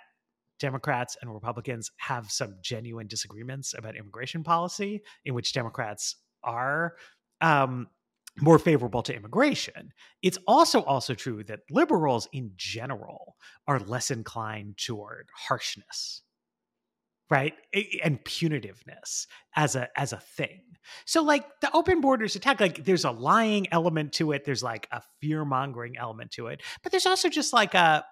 Democrats and Republicans have some genuine disagreements about immigration policy, in which Democrats are um, more favorable to immigration. It's also also true that liberals in general are less inclined toward harshness, right, and punitiveness as a as a thing. So like the open borders attack, like there's a lying element to it. There's like a fear mongering element to it, but there's also just like a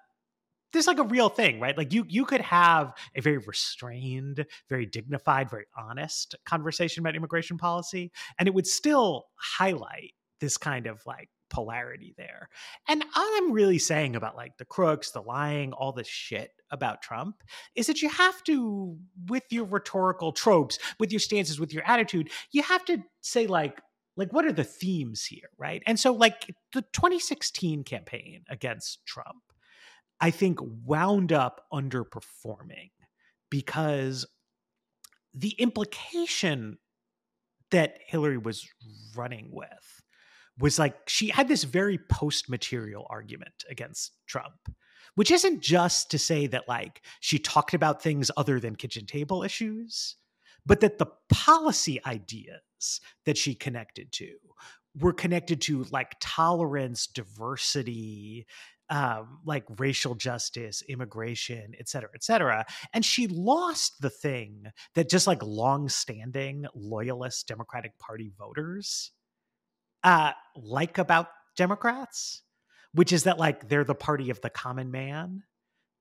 there's like a real thing, right? Like you you could have a very restrained, very dignified, very honest conversation about immigration policy, and it would still highlight this kind of like polarity there. And all I'm really saying about like the crooks, the lying, all this shit about Trump is that you have to, with your rhetorical tropes, with your stances, with your attitude, you have to say like, like what are the themes here, right? And so like the 2016 campaign against Trump I think, wound up underperforming because the implication that Hillary was running with was like she had this very post material argument against Trump, which isn't just to say that like she talked about things other than kitchen table issues, but that the policy ideas that she connected to were connected to like tolerance, diversity, um, like racial justice, immigration, et cetera, et cetera. And she lost the thing that just like long-standing loyalist Democratic Party voters uh, like about Democrats, which is that like they're the party of the common man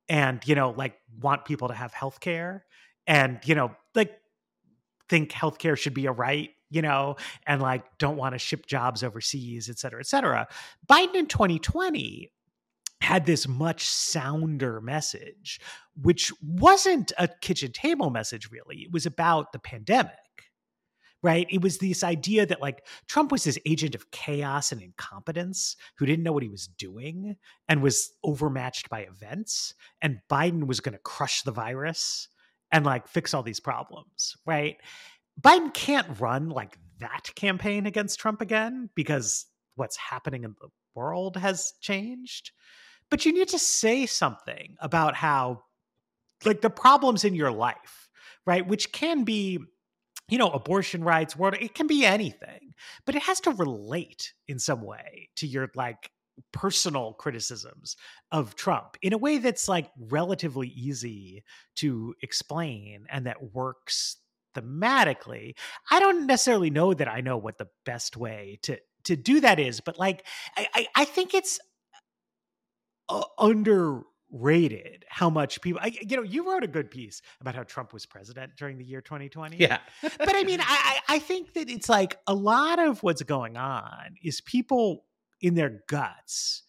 and, you know, like want people to have health care and, you know, like think healthcare should be a right you know, and like don't want to ship jobs overseas, et cetera, et cetera. Biden in 2020 had this much sounder message, which wasn't a kitchen table message, really. It was about the pandemic, right? It was this idea that like Trump was this agent of chaos and incompetence who didn't know what he was doing and was overmatched by events. And Biden was going to crush the virus and like fix all these problems, right? Biden can't run like that campaign against Trump again because what's happening in the world has changed but you need to say something about how like the problems in your life right which can be you know abortion rights world it can be anything but it has to relate in some way to your like personal criticisms of Trump in a way that's like relatively easy to explain and that works thematically. I don't necessarily know that I know what the best way to to do that is, but like I I, I think it's uh, underrated how much people I, you know you wrote a good piece about how trump was president during the year 2020 yeah. But i mean I, I think that it's like a lot of what's going on is people in their guts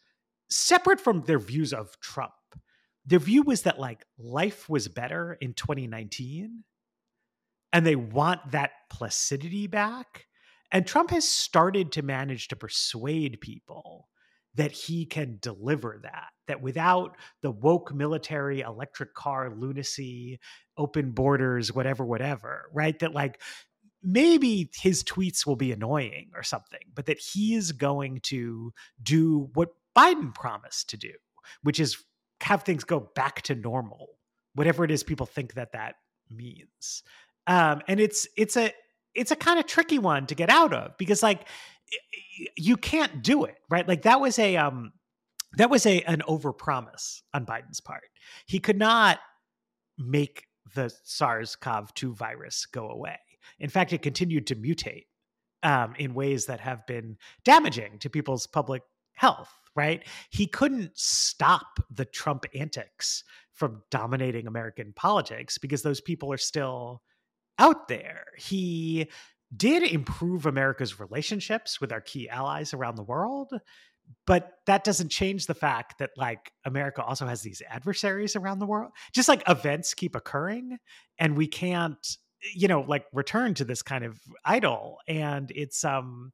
separate from their views of trump their view was that like life was better in 2019 and they want that placidity back and trump has started to manage to persuade people that he can deliver that that without the woke military electric car lunacy open borders whatever whatever right? That like maybe his tweets will be annoying or something but that he is going to do what biden promised to do which is have things go back to normal whatever it is people think that that means. Um and it's it's a it's a kind of tricky one to get out of because like you can't do it right? Like that was a um that was a an overpromise on biden's part. He could not make the sars-cov-2 virus go away. In fact it continued to mutate um, in ways that have been damaging to people's public health right? He couldn't stop the trump antics from dominating american politics because those people are still out there. He did improve America's relationships with our key allies around the world. But that doesn't change the fact that, like, America also has these adversaries around the world. Just like events keep occurring, and we can't, you know, like return to this kind of idyll. And it's, um,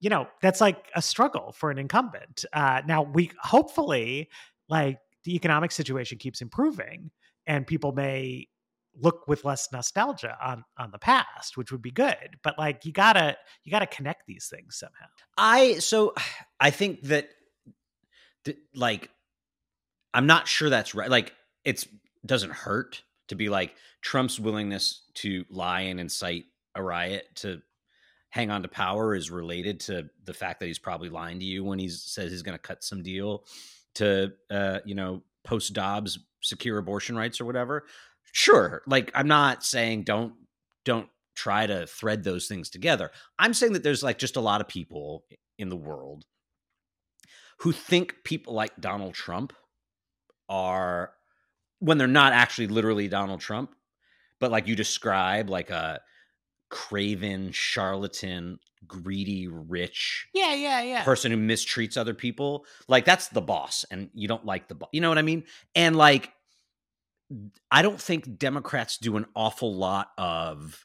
you know, that's like a struggle for an incumbent. Uh, now, we hopefully, like, the economic situation keeps improving, and people may look with less nostalgia on on the past which would be good but like you gotta you gotta connect these things somehow. I so i think that th- like i'm not sure that's right like it's doesn't hurt to be like trump's willingness to lie and incite a riot to hang on to power is related to the fact that he's probably lying to you when he says he's going to cut some deal to uh you know post dobbs secure abortion rights or whatever sure like i'm not saying don't don't try to thread those things together. I'm saying that there's like just a lot of people in the world who think people like donald trump are when they're not actually literally donald trump but like you describe like a craven charlatan greedy rich yeah yeah yeah. person who mistreats other people like that's the boss and you don't like the boss you know what i mean? And like I don't think Democrats do an awful lot of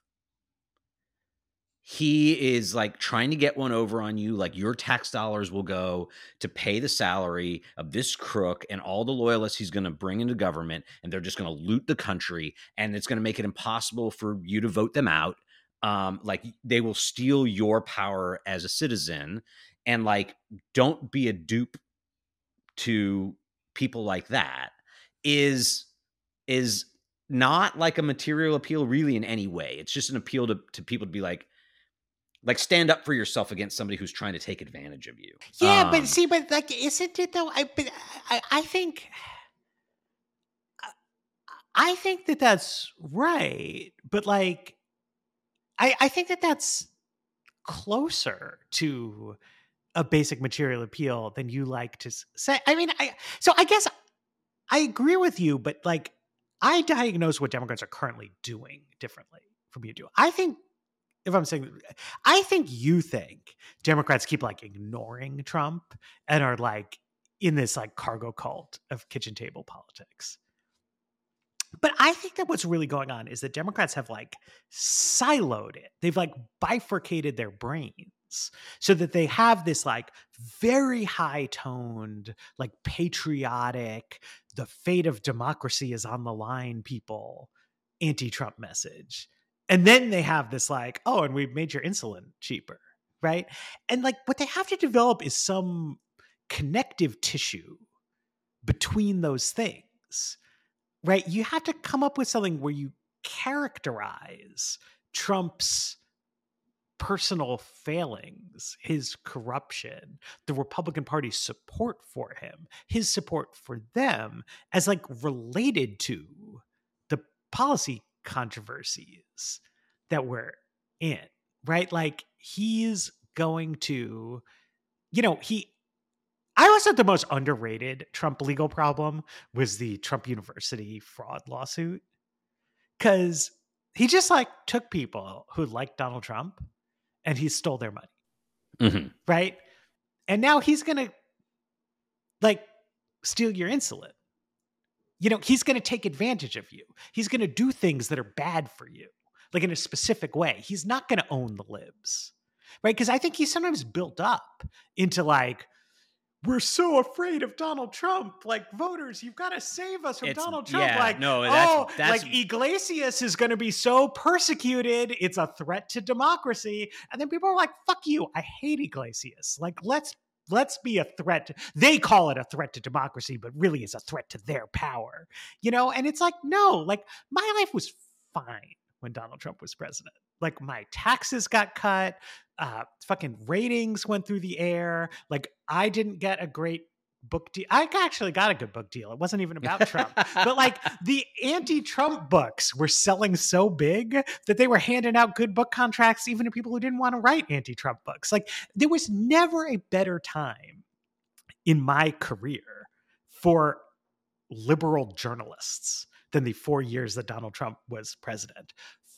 he is like trying to get one over on you like your tax dollars will go to pay the salary of this crook and all the loyalists he's going to bring into government and they're just going to loot the country and it's going to make it impossible for you to vote them out. Um like they will steal your power as a citizen and like don't be a dupe to people like that is is not like a material appeal really in any way. It's just an appeal to, to people to be like, like stand up for yourself against somebody who's trying to take advantage of you. Yeah, um, but see, but like, isn't it though? I, but I, I think, I think that that's right. But like, I, I think that that's closer to a basic material appeal than you like to say. I mean, I so I guess I agree with you, but like I diagnose what Democrats are currently doing differently from you do. I think if I'm saying, I think you think Democrats keep like ignoring Trump and are like in this like cargo cult of kitchen table politics. But I think that what's really going on is that Democrats have like siloed it. They've like bifurcated their brains so that they have this like very high toned, like patriotic, the fate of democracy is on the line, people, anti Trump message. And then they have this like, oh, and we've made your insulin cheaper, right? And like what they have to develop is some connective tissue between those things, right? You have to come up with something where you characterize Trump's personal failings, his corruption, the Republican Party's support for him, his support for them as like related to the policy controversies that we're in, right? Like he's going to, you know, he. I always thought the most underrated Trump legal problem was the Trump University fraud lawsuit. Cause he just like took people who liked Donald Trump and he stole their money. Mhm. Right. And now he's going to like steal your insulin. You know, he's going to take advantage of you. He's going to do things that are bad for you, like in a specific way. He's not going to own the libs. Right. Because I think he's sometimes built up into like, we're so afraid of Donald Trump. Like voters, you've got to save us from It's- Donald Trump. yeah, like, no, that's- oh, that's- like Yglesias is going to be so persecuted. It's a threat to democracy. And then people are like, "Fuck you! I hate Yglesias." Like, let's let's be a threat. To, they call it a threat to democracy, but really is a threat to their power. You know? And it's like, no, like my life was fine when Donald Trump was president. Like my taxes got cut, uh, fucking ratings went through the air. Like I didn't get a great book deal. I actually got a good book deal. It wasn't even about Trump, but like the anti-Trump books were selling so big that they were handing out good book contracts even to people who didn't want to write anti-Trump books. Like there was never a better time in my career for liberal journalists than the four years that Donald Trump was president.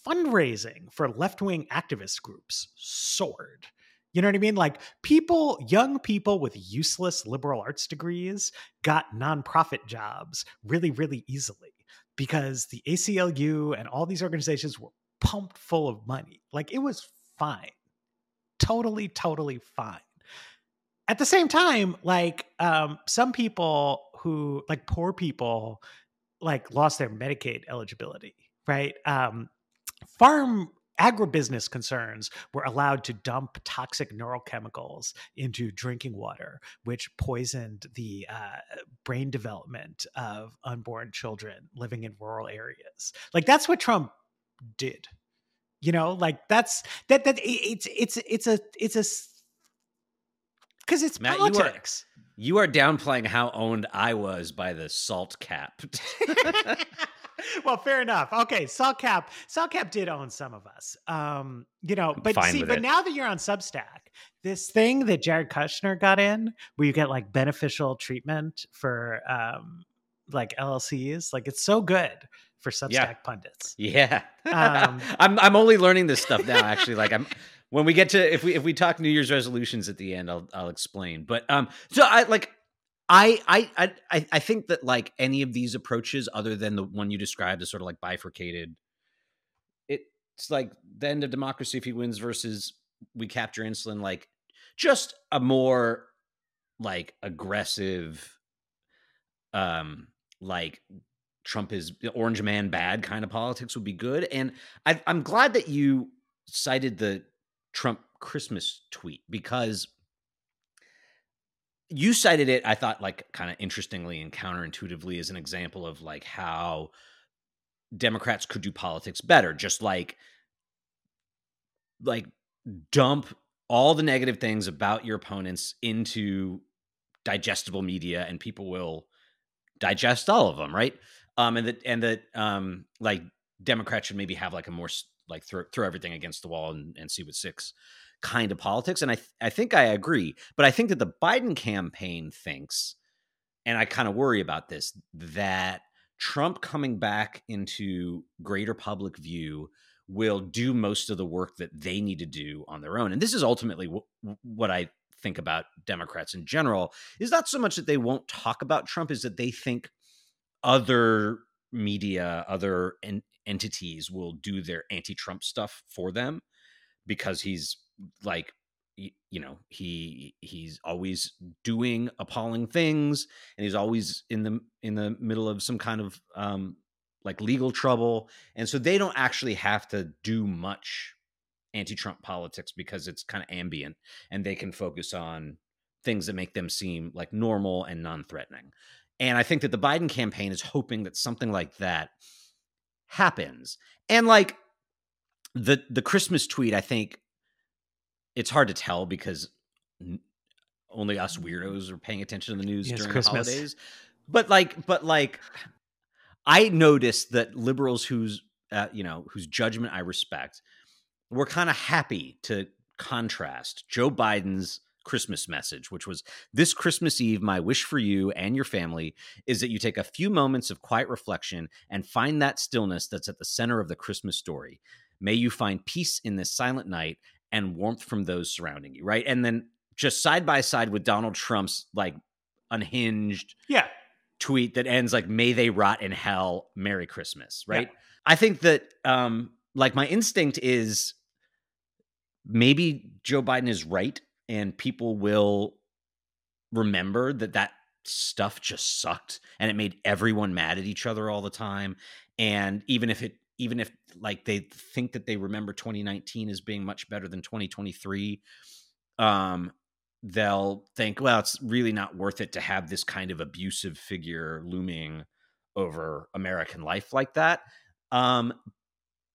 Fundraising for left wing activist groups soared. You know what I mean? Like people, young people with useless liberal arts degrees got nonprofit jobs really, really easily because the ACLU and all these organizations were pumped full of money. Like it was fine. Totally, totally fine. At the same time, like um, some people who, like poor people, like lost their Medicaid eligibility, right? Um, farm agribusiness concerns were allowed to dump toxic neurochemicals into drinking water, which poisoned the uh, brain development of unborn children living in rural areas. Like that's what Trump did. You know, like that's that that it- it's it's it's a it's a because it's Matt, you are- politics. You are downplaying how owned I was by the salt cap. well, fair enough. Okay, Salt Cap. Salt Cap did own some of us. Um, you know, but see, but it. now that you're on Substack, this thing that Jared Kushner got in, where you get like beneficial treatment for um, like LLCs, like it's so good for Substack Yeah. pundits. yeah. Um, I'm I'm only learning this stuff now actually like I'm when we get to if we if we talk New Year's resolutions at the end I'll I'll explain. But um so I like I I I I think that like any of these approaches other than the one you described as sort of like bifurcated it's like the end of democracy if he wins versus we capture insulin like just a more like aggressive um like Trump is orange man bad kind of politics would be good. And I, I'm glad that you cited the Trump Christmas tweet because you cited it, I thought, like kind of interestingly and counterintuitively as an example of like how Democrats could do politics better, just like like dump all the negative things about your opponents into digestible media and people will digest all of them, right? Um, and that and that um, like Democrats should maybe have like a more like throw throw everything against the wall and, and see what six kind of politics. And I th- I think I agree, but I think that the Biden campaign thinks, and I kind of worry about this that Trump coming back into greater public view will do most of the work that they need to do on their own. And this is ultimately wh- what I think about Democrats in general is not so much that they won't talk about Trump, is that they think other media, other en- entities will do their anti-Trump stuff for them because he's like you know he he's always doing appalling things and he's always in the in the middle of some kind of um like legal trouble and so they don't actually have to do much anti-trump politics because it's kind of ambient and they can focus on things that make them seem like normal and non-threatening and i think that the biden campaign is hoping that something like that happens and like the the christmas tweet i think it's hard to tell because only us weirdos are paying attention to the news during Christmas. the holidays. But like, but like, I noticed that liberals whose uh, you know whose judgment I respect were kind of happy to contrast Joe Biden's Christmas message, which was this Christmas Eve, my wish for you and your family is that you take a few moments of quiet reflection and find that stillness that's at the center of the Christmas story. May you find peace in this silent night and warmth from those surrounding you, right? And then just side by side with Donald Trump's like unhinged yeah tweet that ends like may they rot in hell merry christmas right yeah. i think that um like my instinct is maybe joe biden is right and people will remember that that stuff just sucked and it made everyone mad at each other all the time and even if it even if like they think that they remember 2019 as being much better than 2023 um they'll think well it's really not worth it to have this kind of abusive figure looming over american life like that um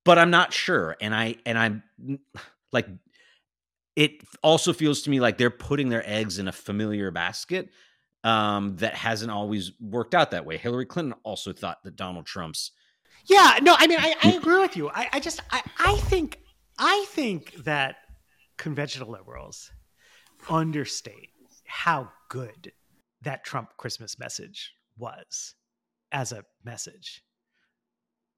but i'm not sure and i and i'm like it also feels to me like they're putting their eggs in a familiar basket um, that hasn't always worked out that way. Hillary Clinton also thought that Donald Trump's. Yeah, no, I mean, I, I agree with you. I, I just, I, I think, I think that conventional liberals understate how good that Trump Christmas message was as a message.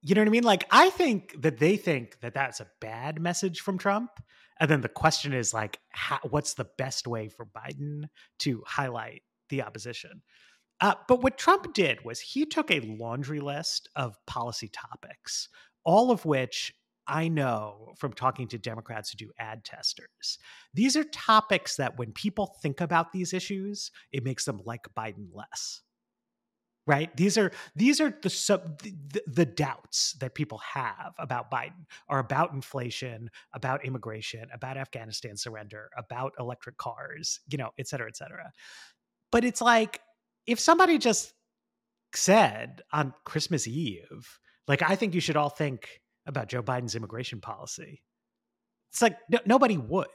You know what I mean? Like, I think that they think that that's a bad message from Trump and then the question is like, how, what's the best way for Biden to highlight the opposition? Uh, but what Trump did was he took a laundry list of policy topics, all of which I know from talking to Democrats who do ad testers. These are topics that when people think about these issues, it makes them like Biden less. Right? These are these are the sub the, the, doubts that people have about biden are about inflation about immigration about afghanistan surrender about electric cars you know et cetera et cetera. But it's like if somebody just said on christmas eve like i think you should all think about joe biden's immigration policy it's like no, nobody would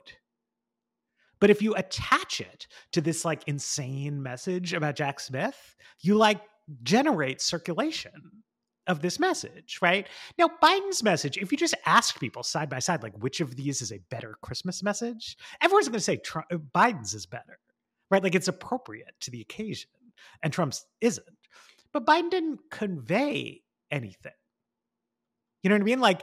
but if you attach it to this like insane message about Jack Smith, you like generate circulation of this message, right? Now, Biden's message, if you just ask people side by side, like which of these is a better Christmas message, everyone's going to say Trump, Biden's is better, right? Like it's appropriate to the occasion, and Trump's isn't. But Biden didn't convey anything. You know what I mean? Like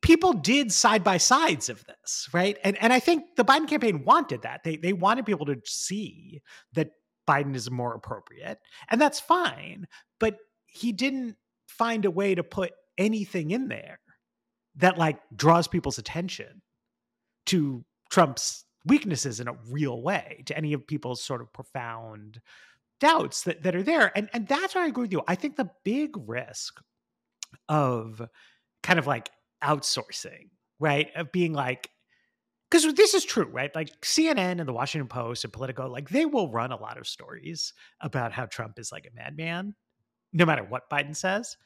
people did side by sides of this, right? And and I think the Biden campaign wanted that. They they wanted people to see that Biden is more appropriate. And that's fine. But he didn't find a way to put anything in there that like draws people's attention to Trump's weaknesses in a real way, to any of people's sort of profound doubts that, that are there. And and that's where I agree with you. I think the big risk of kind of like outsourcing, right? Of being like, because this is true, right? Like CNN and the Washington Post and Politico, like they will run a lot of stories about how Trump is like a madman, no matter what Biden says.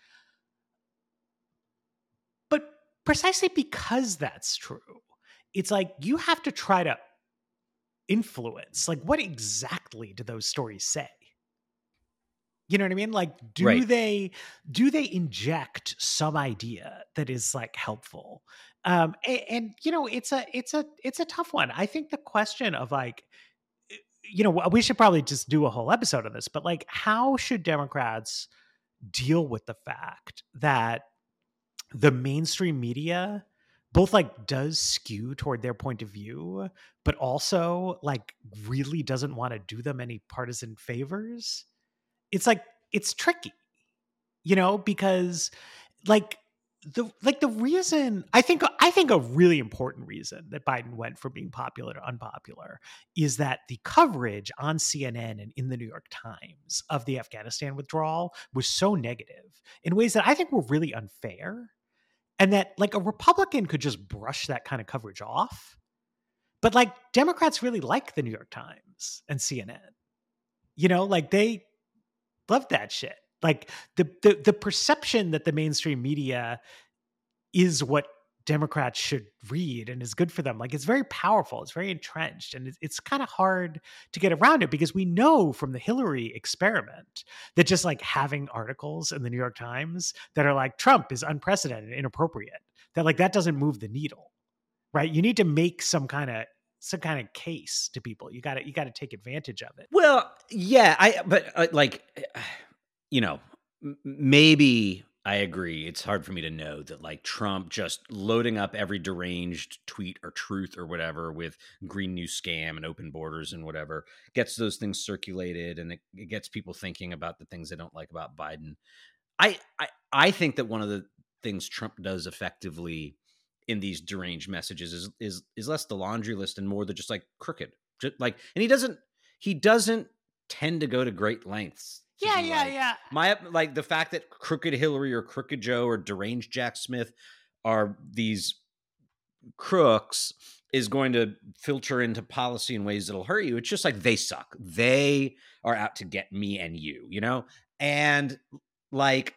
But precisely because that's true, it's like you have to try to influence. Like, what exactly do those stories say? You know what I mean? Like, do right. they do they inject some idea that is like helpful? Um, and, and you know, it's a it's a it's a tough one. I think the question of like, eh, you know, we should probably just do a whole episode of this, but like, how should Democrats deal with the fact that the mainstream media both like does skew toward their point of view, but also like really doesn't want to do them any partisan favors? It's like it's tricky you know because like the like the reason I think I think a really important reason that Biden went from being popular to unpopular is that the coverage on CNN and in the New York Times of the Afghanistan withdrawal was so negative in ways that I think were really unfair and that like a Republican could just brush that kind of coverage off. But like Democrats really like the New York Times and CNN you know like they love that shit. Like the the the perception that the mainstream media is what Democrats should read and is good for them. Like it's very powerful, it's very entrenched, and it's, it's kind of hard to get around it because we know from the Hillary experiment that just like having articles in the New York Times that are like Trump is unprecedented, inappropriate, that like that doesn't move the needle, right? You need to make some kind of some kind of case to people. You got to you got to take advantage of it. Well, yeah, I but uh, like you know, maybe I agree. It's hard for me to know that like Trump just loading up every deranged tweet or truth or whatever with Green New Scam and open borders and whatever gets those things circulated and it, it gets people thinking about the things they don't like about Biden. I, I I think that one of the things Trump does effectively in these deranged messages is is is less the laundry list and more the just like crooked. Just like and he doesn't he doesn't tend to go to great lengths yeah, yeah, like. yeah. My like the fact that Crooked Hillary or Crooked Joe or deranged Jack Smith are these crooks is going to filter into policy in ways that'll hurt you. It's just like they suck. They are out to get me and you, you know? And like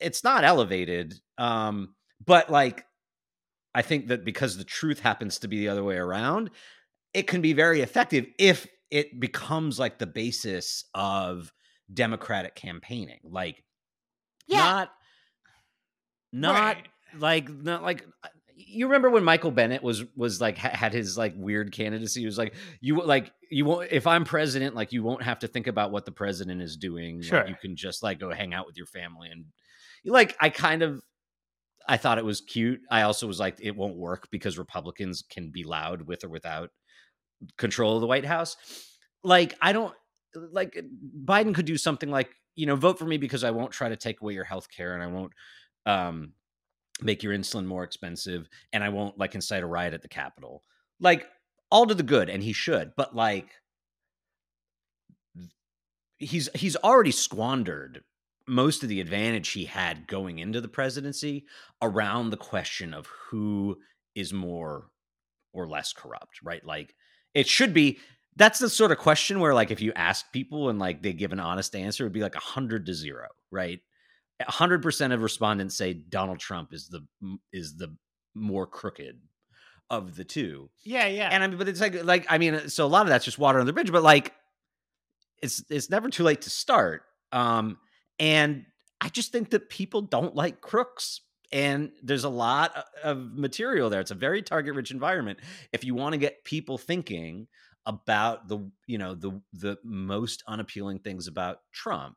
it's not elevated. Um, but like I think that because the truth happens to be the other way around, it can be very effective if it becomes like the basis of democratic campaigning like yeah. not not right. like not like uh, you remember when Michael Bennet was was like had his like weird candidacy he was like you like you won't if I'm president like you won't have to think about what the president is doing sure like, you can just like go hang out with your family and like I kind of I thought it was cute I also was like it won't work because Republicans can be loud with or without control of the White House like I don't like Biden could do something like, you know, vote for me because I won't try to take away your health care and I won't um make your insulin more expensive and I won't like incite a riot at the Capitol. Like all to the good and he should, but like he's he's already squandered most of the advantage he had going into the presidency around the question of who is more or less corrupt, right? Like it should be that's the sort of question where like if you ask people and like they give an honest answer, it'd be like a hundred to zero, right? A hundred percent of respondents say Donald Trump is the is the more crooked of the two. Yeah, yeah. And I mean, but it's like like I mean, so a lot of that's just water on the bridge, but like it's it's never too late to start. Um, and I just think that people don't like crooks. And there's a lot of material there. It's a very target rich environment. If you want to get people thinking about the you know the the most unappealing things about Trump.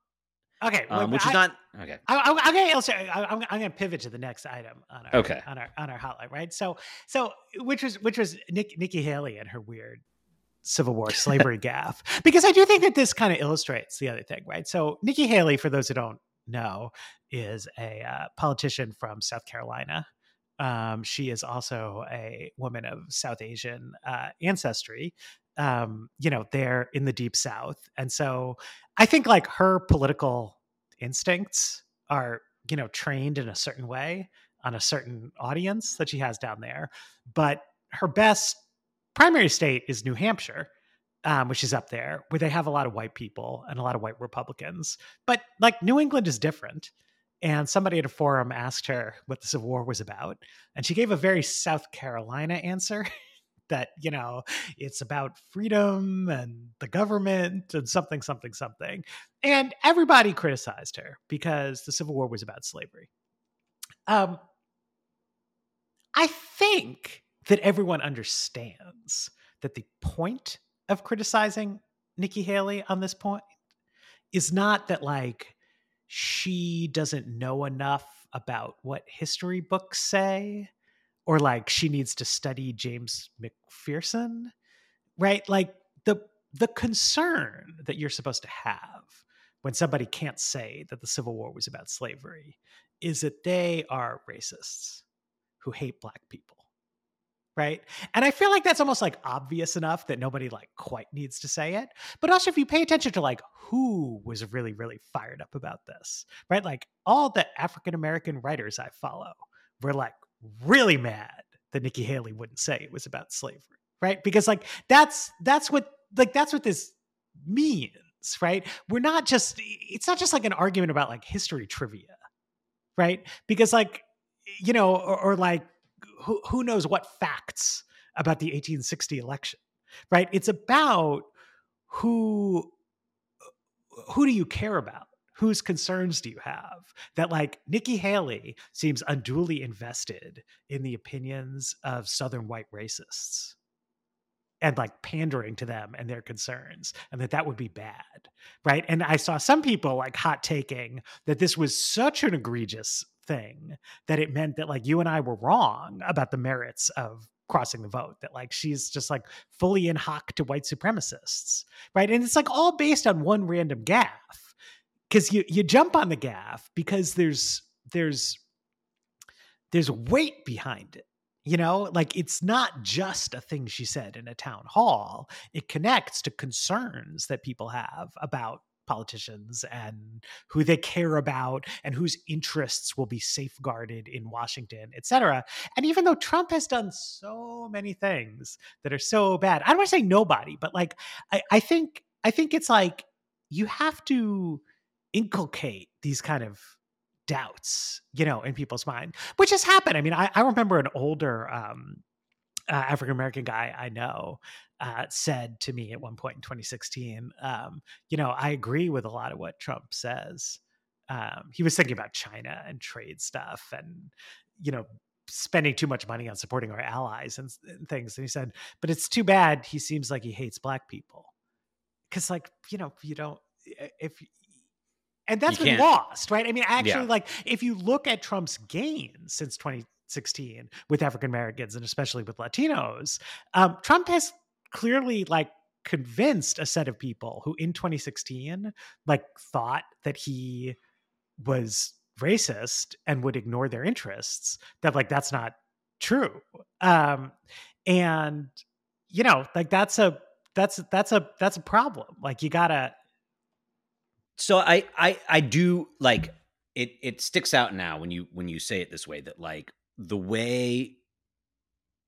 Okay, um, which I, is not okay. I, I, okay, I'll say, I, am going to pivot to the next item on our okay. on our on our hotline, right? So so which was which was Nick, Nikki Haley and her weird Civil War slavery gaffe, because I do think that this kind of illustrates the other thing, right? So Nikki Haley, for those who don't know, is a uh, politician from South Carolina. Um, she is also a woman of South Asian uh, ancestry um, you know, they're in the deep south. And so I think like her political instincts are, you know, trained in a certain way on a certain audience that she has down there. But her best primary state is New Hampshire, um, which is up there, where they have a lot of white people and a lot of white Republicans. But like New England is different. And somebody at a forum asked her what the Civil War was about. And she gave a very South Carolina answer. that you know it's about freedom and the government and something something something and everybody criticized her because the civil war was about slavery um i think that everyone understands that the point of criticizing nikki haley on this point is not that like she doesn't know enough about what history books say or like she needs to study James McPherson, right? Like the the concern that you're supposed to have when somebody can't say that the Civil War was about slavery is that they are racists who hate black people. Right. And I feel like that's almost like obvious enough that nobody like quite needs to say it. But also, if you pay attention to like who was really, really fired up about this, right? Like all the African American writers I follow were like really mad that Nikki Haley wouldn't say it was about slavery, right? Because like that's that's what like that's what this means, right? We're not just it's not just like an argument about like history trivia, right? Because like you know, or, or like who, knows what facts about the 1860 election, right? It's about who who do you care about? Whose concerns do you have? That like Nikki Haley seems unduly invested in the opinions of Southern white racists and like pandering to them and their concerns and that that would be bad right and i saw some people like hot taking that this was such an egregious thing that it meant that like you and i were wrong about the merits of crossing the vote that like she's just like fully in hock to white supremacists right? And it's like all based on one random gaffe because you you jump on the gaffe because there's there's there's weight behind it you know? Like it's not just a thing she said in a town hall. It connects to concerns that people have about politicians and who they care about and whose interests will be safeguarded in Washington, et cetera. And even though Trump has done so many things that are so bad, I don't want to say nobody, but like I, I think I think it's like you have to inculcate these kind of doubts, you know, in people's mind, which has happened. I mean, I, I remember an older um, uh, African American guy I know uh, said to me at one point in 2016, um, you know, I agree with a lot of what Trump says. Um, he was thinking about China and trade stuff and, you know, spending too much money on supporting our allies and, and things. And he said, but it's too bad he seems like he hates black people. Cause like, you know, you don't, if, and that's been lost, right? I mean, actually, yeah. like if you look at Trump's gains since 2016 with African Americans and especially with Latinos, um, Trump has clearly like convinced a set of people who in 2016 like thought that he was racist and would ignore their interests that like that's not true. Um and you know like that's a that's that's a that's a problem. Like you gotta so i i i do like it it sticks out now when you when you say it this way that like the way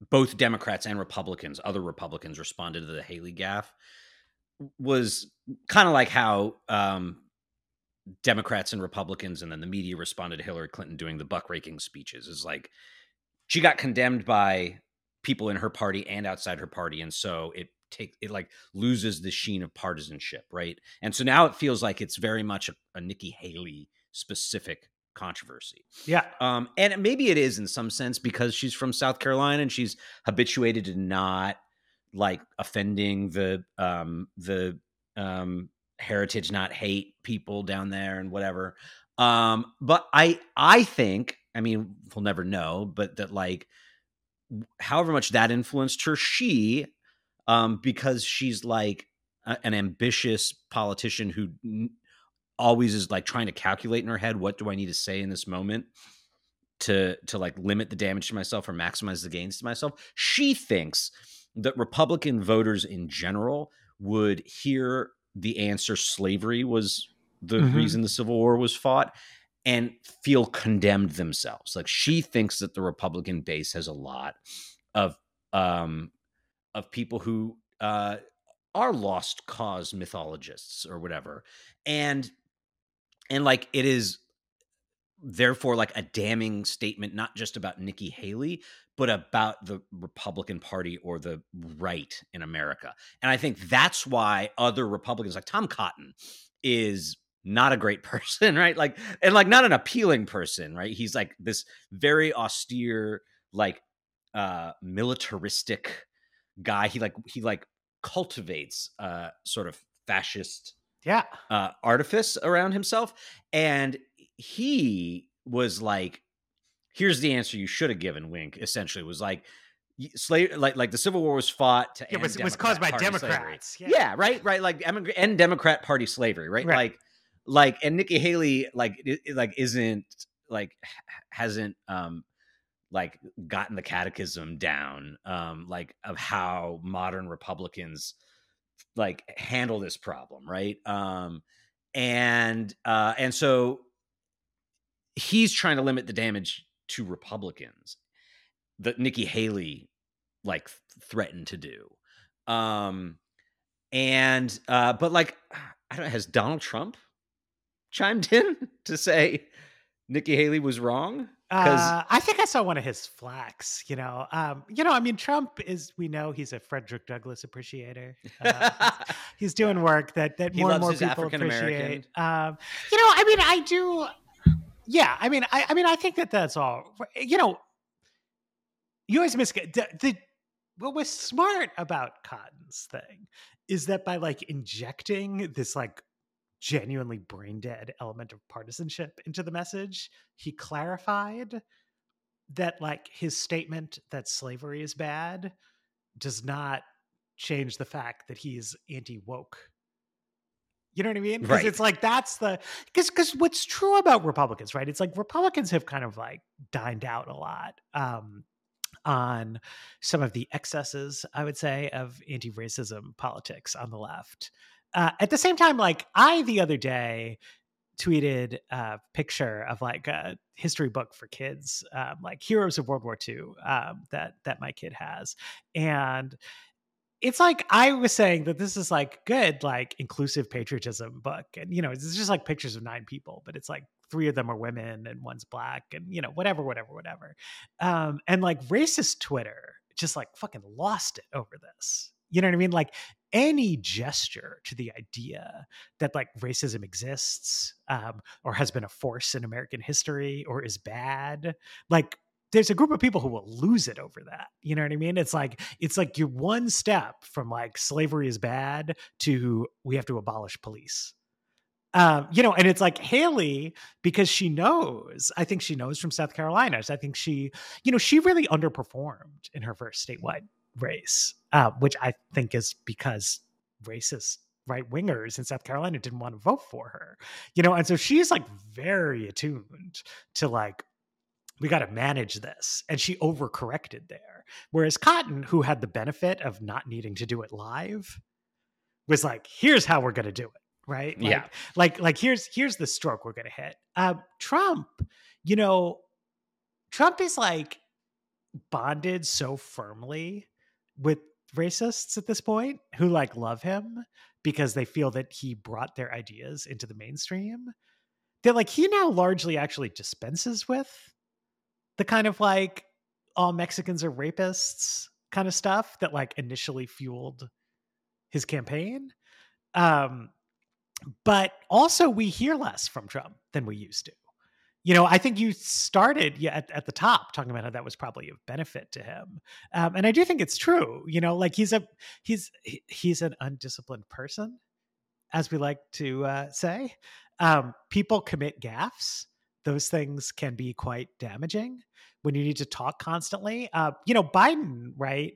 both Democrats and Republicans, other Republicans, responded to the Haley gaffe was kind of like how um, Democrats and Republicans and then the media responded to Hillary Clinton doing the buck raking speeches. Is like she got condemned by people in her party and outside her party, and so it take it like loses the sheen of partisanship, right? And so now it feels like it's very much a, a Nikki Haley specific controversy. Yeah. Um, and maybe it is in some sense because she's from South Carolina and she's habituated to not like offending the um the um heritage not hate people down there and whatever. Um, but I I think, I mean, we'll never know, but that like however much that influenced her, she um because she's like a, an ambitious politician who always is like trying to calculate in her head what do I need to say in this moment to to like limit the damage to myself or maximize the gains to myself. She thinks that Republican voters in general would hear the answer slavery was the mm-hmm. reason the Civil War was fought and feel condemned themselves. Like she thinks that the Republican base has a lot of um of people who uh are lost cause mythologists or whatever. And and like it is therefore like a damning statement not just about Nikki Haley but about the Republican Party or the right in America. And I think that's why other Republicans like Tom Cotton is not a great person, right? Like and like not an appealing person, right? He's like this very austere like uh militaristic guy. He like he like cultivates uh sort of fascist yeah uh, artifice around himself and he was like here's the answer you should have given wink essentially was like slave like like the civil war was fought to yeah, was, was caused by democrats yeah. yeah. right right like end democrat party slavery right? right, like like and nikki haley like it, like isn't like hasn't um like gotten the catechism down um like of how modern republicans like handle this problem, right? Um, and uh, and so he's trying to limit the damage to Republicans that Nikki Haley like threatened to do. Um, and uh, but like I don't know, has Donald Trump chimed in to say Nikki Haley was wrong? Uh, I think I saw one of his flax. You know, um, you know. I mean, Trump is. We know he's a Frederick Douglass appreciator. Uh, he's, he's, doing work that that he more and more people appreciate. Um, you know, I mean, I do. Yeah, I mean, I, I mean, I think that that's all. You know, you always miss the, the what was smart about Cotton's thing is that by like injecting this like genuinely brain dead element of partisanship into the message, he clarified that like his statement that slavery is bad does not change the fact that he's anti woke. You know what I mean? Because right. it's like that's the because because what's true about Republicans, right? It's like Republicans have kind of like dined out a lot um, on some of the excesses, I would say, of anti-racism politics on the left. Uh, at the same time, like I the other day tweeted a picture of like a history book for kids, um, like Heroes of World War II, um, that that my kid has, and it's like I was saying that this is like good, like inclusive patriotism book, and you know it's just like pictures of nine people, but it's like three of them are women and one's black, and you know whatever, whatever, whatever, um, and like racist Twitter just like fucking lost it over this. You know what I mean? Like any gesture to the idea that like racism exists um, or has been a force in American history or is bad, like there's a group of people who will lose it over that. You know what I mean? It's like it's like you're one step from like slavery is bad to we have to abolish police. Um, you know, and it's like Haley because she knows. I think she knows from South Carolina. I think she, you know, she really underperformed in her first statewide race, uh, which I think is because racist right wingers in South Carolina didn't want to vote for her, you know, and so she's like very attuned to like we got to manage this. And she overcorrected there. Whereas Cotton, who had the benefit of not needing to do it live, was like, here's how we're going to do it. Right. Like, yeah. Like, like here's, here's the stroke we're going to hit. Uh, Trump, you know, Trump is like bonded so firmly with racists at this point who like love him because they feel that he brought their ideas into the mainstream that like he now largely actually dispenses with the kind of like all Mexicans are rapists kind of stuff that like initially fueled his campaign. Um, but also we hear less from Trump than we used to you know, I think you started at, at the top talking about how that was probably of benefit to him, um, and I do think it's true. You know, like he's a he's he's an undisciplined person, as we like to uh, say. Um, people commit gaffes; those things can be quite damaging when you need to talk constantly. Uh, you know, Biden, right,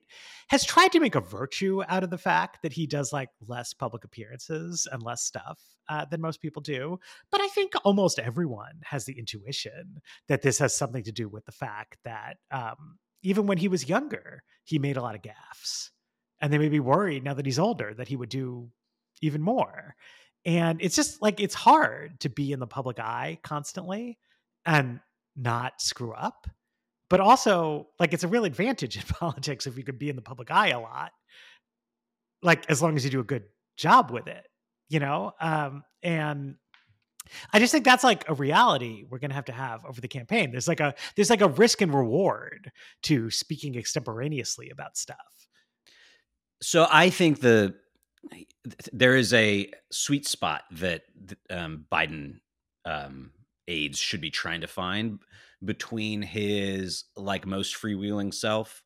has tried to make a virtue out of the fact that he does like less public appearances and less stuff uh, than most people do. But I think almost everyone has the intuition that this has something to do with the fact that um, even when he was younger, he made a lot of gaffes. And they may be worried now that he's older that he would do even more. And it's just like it's hard to be in the public eye constantly and not screw up but also like it's a real advantage in politics if you could be in the public eye a lot like as long as you do a good job with it you know um and I just think that's like a reality we're going to have to have over the campaign. There's like a there's like a risk and reward to speaking extemporaneously about stuff. So I think the there is a sweet spot that um, Biden um, aides should be trying to find between his like most freewheeling self,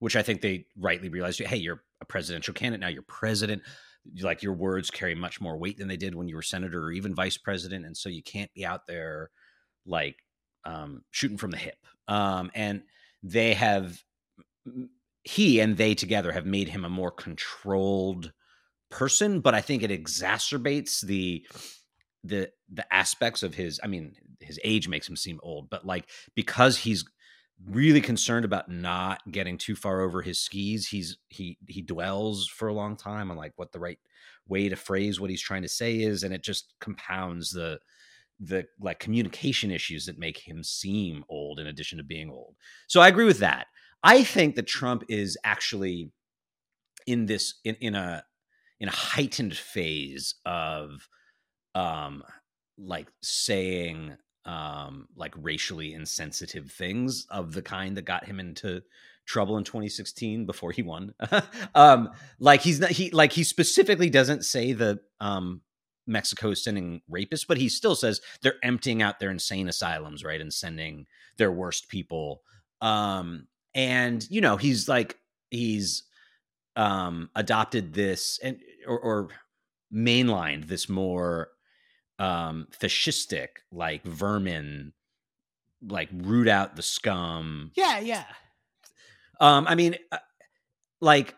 which I think they rightly realized. Hey, you're a presidential candidate now. You're president. Like your words carry much more weight than they did when you were senator or even vice president, and so you can't be out there like um, shooting from the hip. Um, and they have he and they together have made him a more controlled person, but I think it exacerbates the the the aspects of his i mean his age makes him seem old but like because he's really concerned about not getting too far over his skis. He's he he dwells for a long time on like what the right way to phrase what he's trying to say is and it just compounds the the like communication issues that make him seem old in addition to being old. So i agree with that. I think that trump is actually in this in, in a in a heightened phase of um like saying um, like racially insensitive things of the kind that got him into trouble in 2016 before he won. um, like he's not he like he specifically doesn't say the um Mexico sending rapists, but he still says they're emptying out their insane asylums, right, and sending their worst people. Um, and you know, he's like he's um adopted this and or, or mainlined this more um fascistic like vermin like root out the scum Yeah, yeah. um i mean uh, like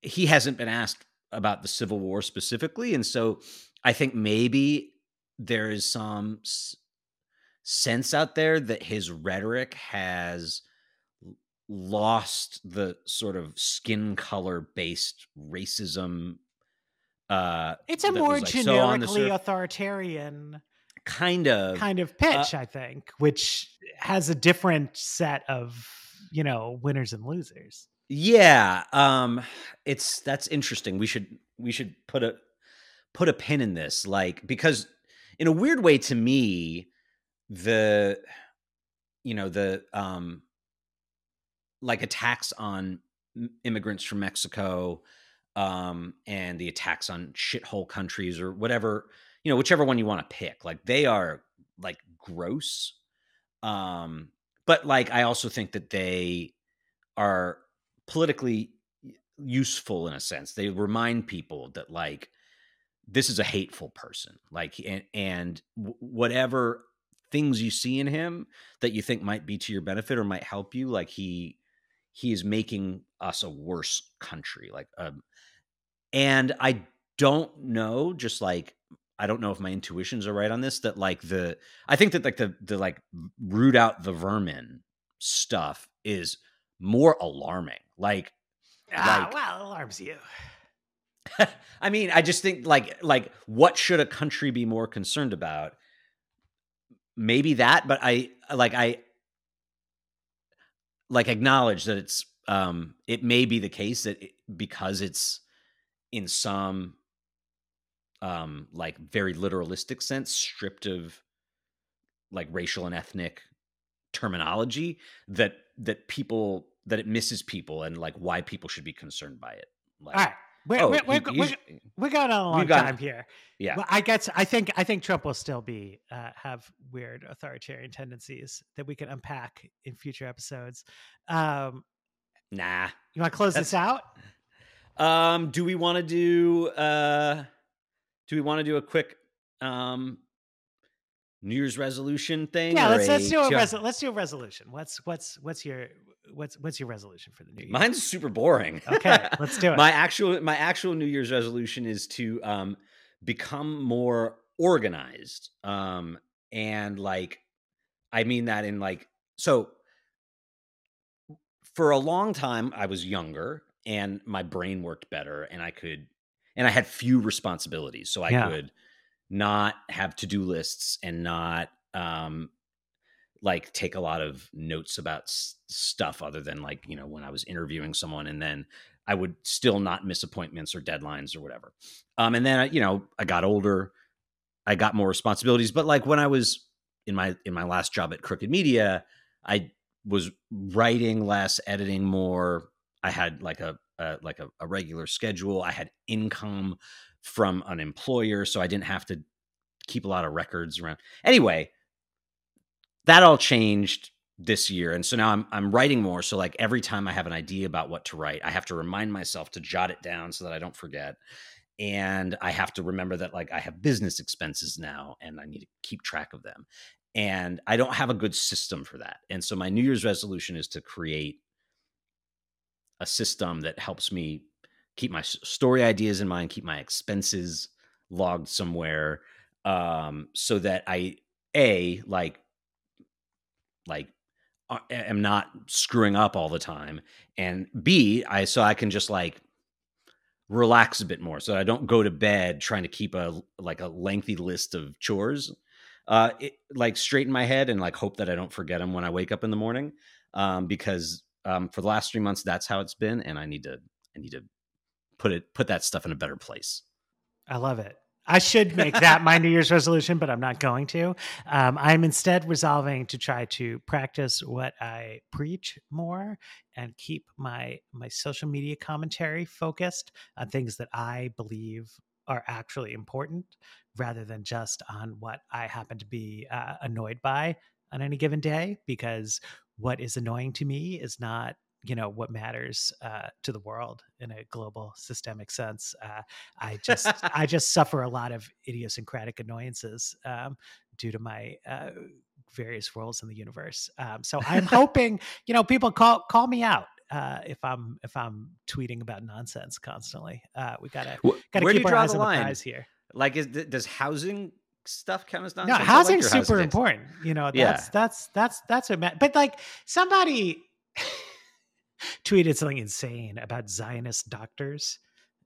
he hasn't been asked about the civil war specifically and so i think maybe there is some s- sense out there that his rhetoric has lost the sort of skin color based racism uh It's a more like, so generically surf- authoritarian kind of kind of uh, pitch, I think, which has a different set of, you know, winners and losers. Yeah, um it's that's interesting. We should we should put a put a pin in this like because in a weird way to me the you know the um like attacks on immigrants from Mexico um and the attacks on shithole countries or whatever, you know, whichever one you want to pick. Like they are like gross. Um but like I also think that they are politically useful in a sense. They remind people that like this is a hateful person. Like and, and whatever things you see in him that you think might be to your benefit or might help you, like he he is making us a worse country. Like um and I don't know, just like I don't know if my intuitions are right on this. That like the I think that like the the like root out the vermin stuff is more alarming. Like Ah, Like- well, it alarms you. I mean, I just think like like what should a country be more concerned about? Maybe that, but I like I like acknowledge that it's um it may be the case that it, because it's in some um like very literalistic sense stripped of like racial and ethnic terminology that that people that it misses people and like why people should be concerned by it like All right. We're, oh, we're, we're, he- we're, we're going on a long got- time here. yeah Well, I guess I think I think Trump will still be uh, have weird authoritarian tendencies that we can unpack in future episodes. Um, nah you want to close this out? Um, do we want to do uh do we want to do a quick um New Year's resolution thing? Yeah, let's let's do a resol- let's do a resolution. What's what's what's your what's what's your resolution for the new year? Mine's super boring. Okay, let's do it. my actual my actual New Year's resolution is to um become more organized. Um and like I mean that in like so for a long time I was younger and my brain worked better and I could and I had few responsibilities so I Yeah. could not have to-do lists and not um like take a lot of notes about s- stuff other than like you know when I was interviewing someone and then I would still not miss appointments or deadlines or whatever. Um and then I, you know I got older I got more responsibilities but like when I was in my in my last job at Crooked Media I was writing less, editing more. I had like a, like a, a regular schedule. I had income from an employer, so I didn't have to keep a lot of records around. Anyway, that all changed this year, and so now I'm I'm writing more. So like every time I have an idea about what to write, I have to remind myself to jot it down so that I don't forget. And I have to remember that like I have business expenses now, and I need to keep track of them and I don't have a good system for that. And so my New Year's resolution is to create a system that helps me keep my story ideas in mind, keep my expenses logged somewhere, um, so that I a like like am not screwing up all the time, and b I so I can just like relax a bit more so I don't go to bed trying to keep a like a lengthy list of chores uh it, like straighten my head and like hope that I don't forget them when I wake up in the morning um because um for the last 3 months that's how it's been and I need to I need to put it put that stuff in a better place. I love it. I should make that my New Year's resolution, but I'm not going to. Um, I'm instead resolving to try to practice what I preach more and keep my my social media commentary focused on things that I believe are actually important, rather than just on what I happen to be uh, annoyed by on any given day. Because what is annoying to me is not you know what matters uh, to the world in a global systemic sense. Uh, I just I just suffer a lot of idiosyncratic annoyances um, due to my uh, various roles in the universe. Um, so I'm hoping you know people call call me out. Uh, if I'm if I'm tweeting about nonsense constantly, uh, we gotta gotta keep our eyes on the prize here. Like, is does housing stuff count as nonsense? No, housing's like super housing important. You know, that's yeah. that's that's that's what. Ma- but like somebody tweeted something insane about Zionist doctors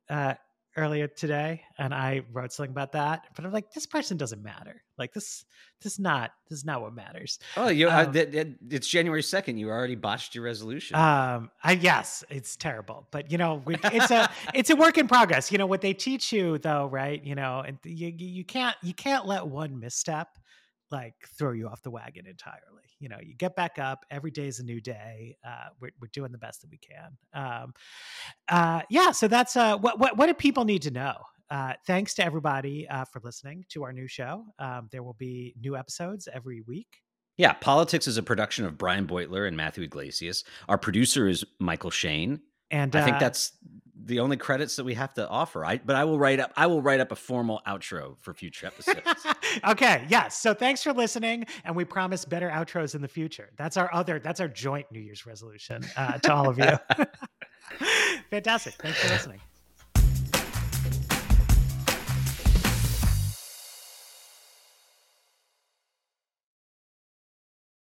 uh, earlier today, and I wrote something about that. But I'm like, this person doesn't matter. Like this, this is not this is not what matters. Oh, you um, uh, th- th- it's January second. You already botched your resolution. Um, I yes, it's terrible, but you know, we, it's a it's a work in progress. You know what they teach you though, right? You know, and you you can't you can't let one misstep like throw you off the wagon entirely. You know, you get back up. Every day is a new day. Uh, we're we're doing the best that we can. Um, uh, yeah. So that's uh, what what what do people need to know? Uh, thanks to everybody uh, for listening to our new show. Um, there will be new episodes every week. Yeah, Politix is a production of Brian Beutler and Matthew Yglesias. Our producer is Michael Shane. And I think uh, that's the only credits that we have to offer. I but I will write up I will write up a formal outro for future episodes. okay, yes. So thanks for listening, and we promise better outros in the future. That's our other that's our joint New Year's resolution uh, to all of you. Fantastic. Thanks for listening.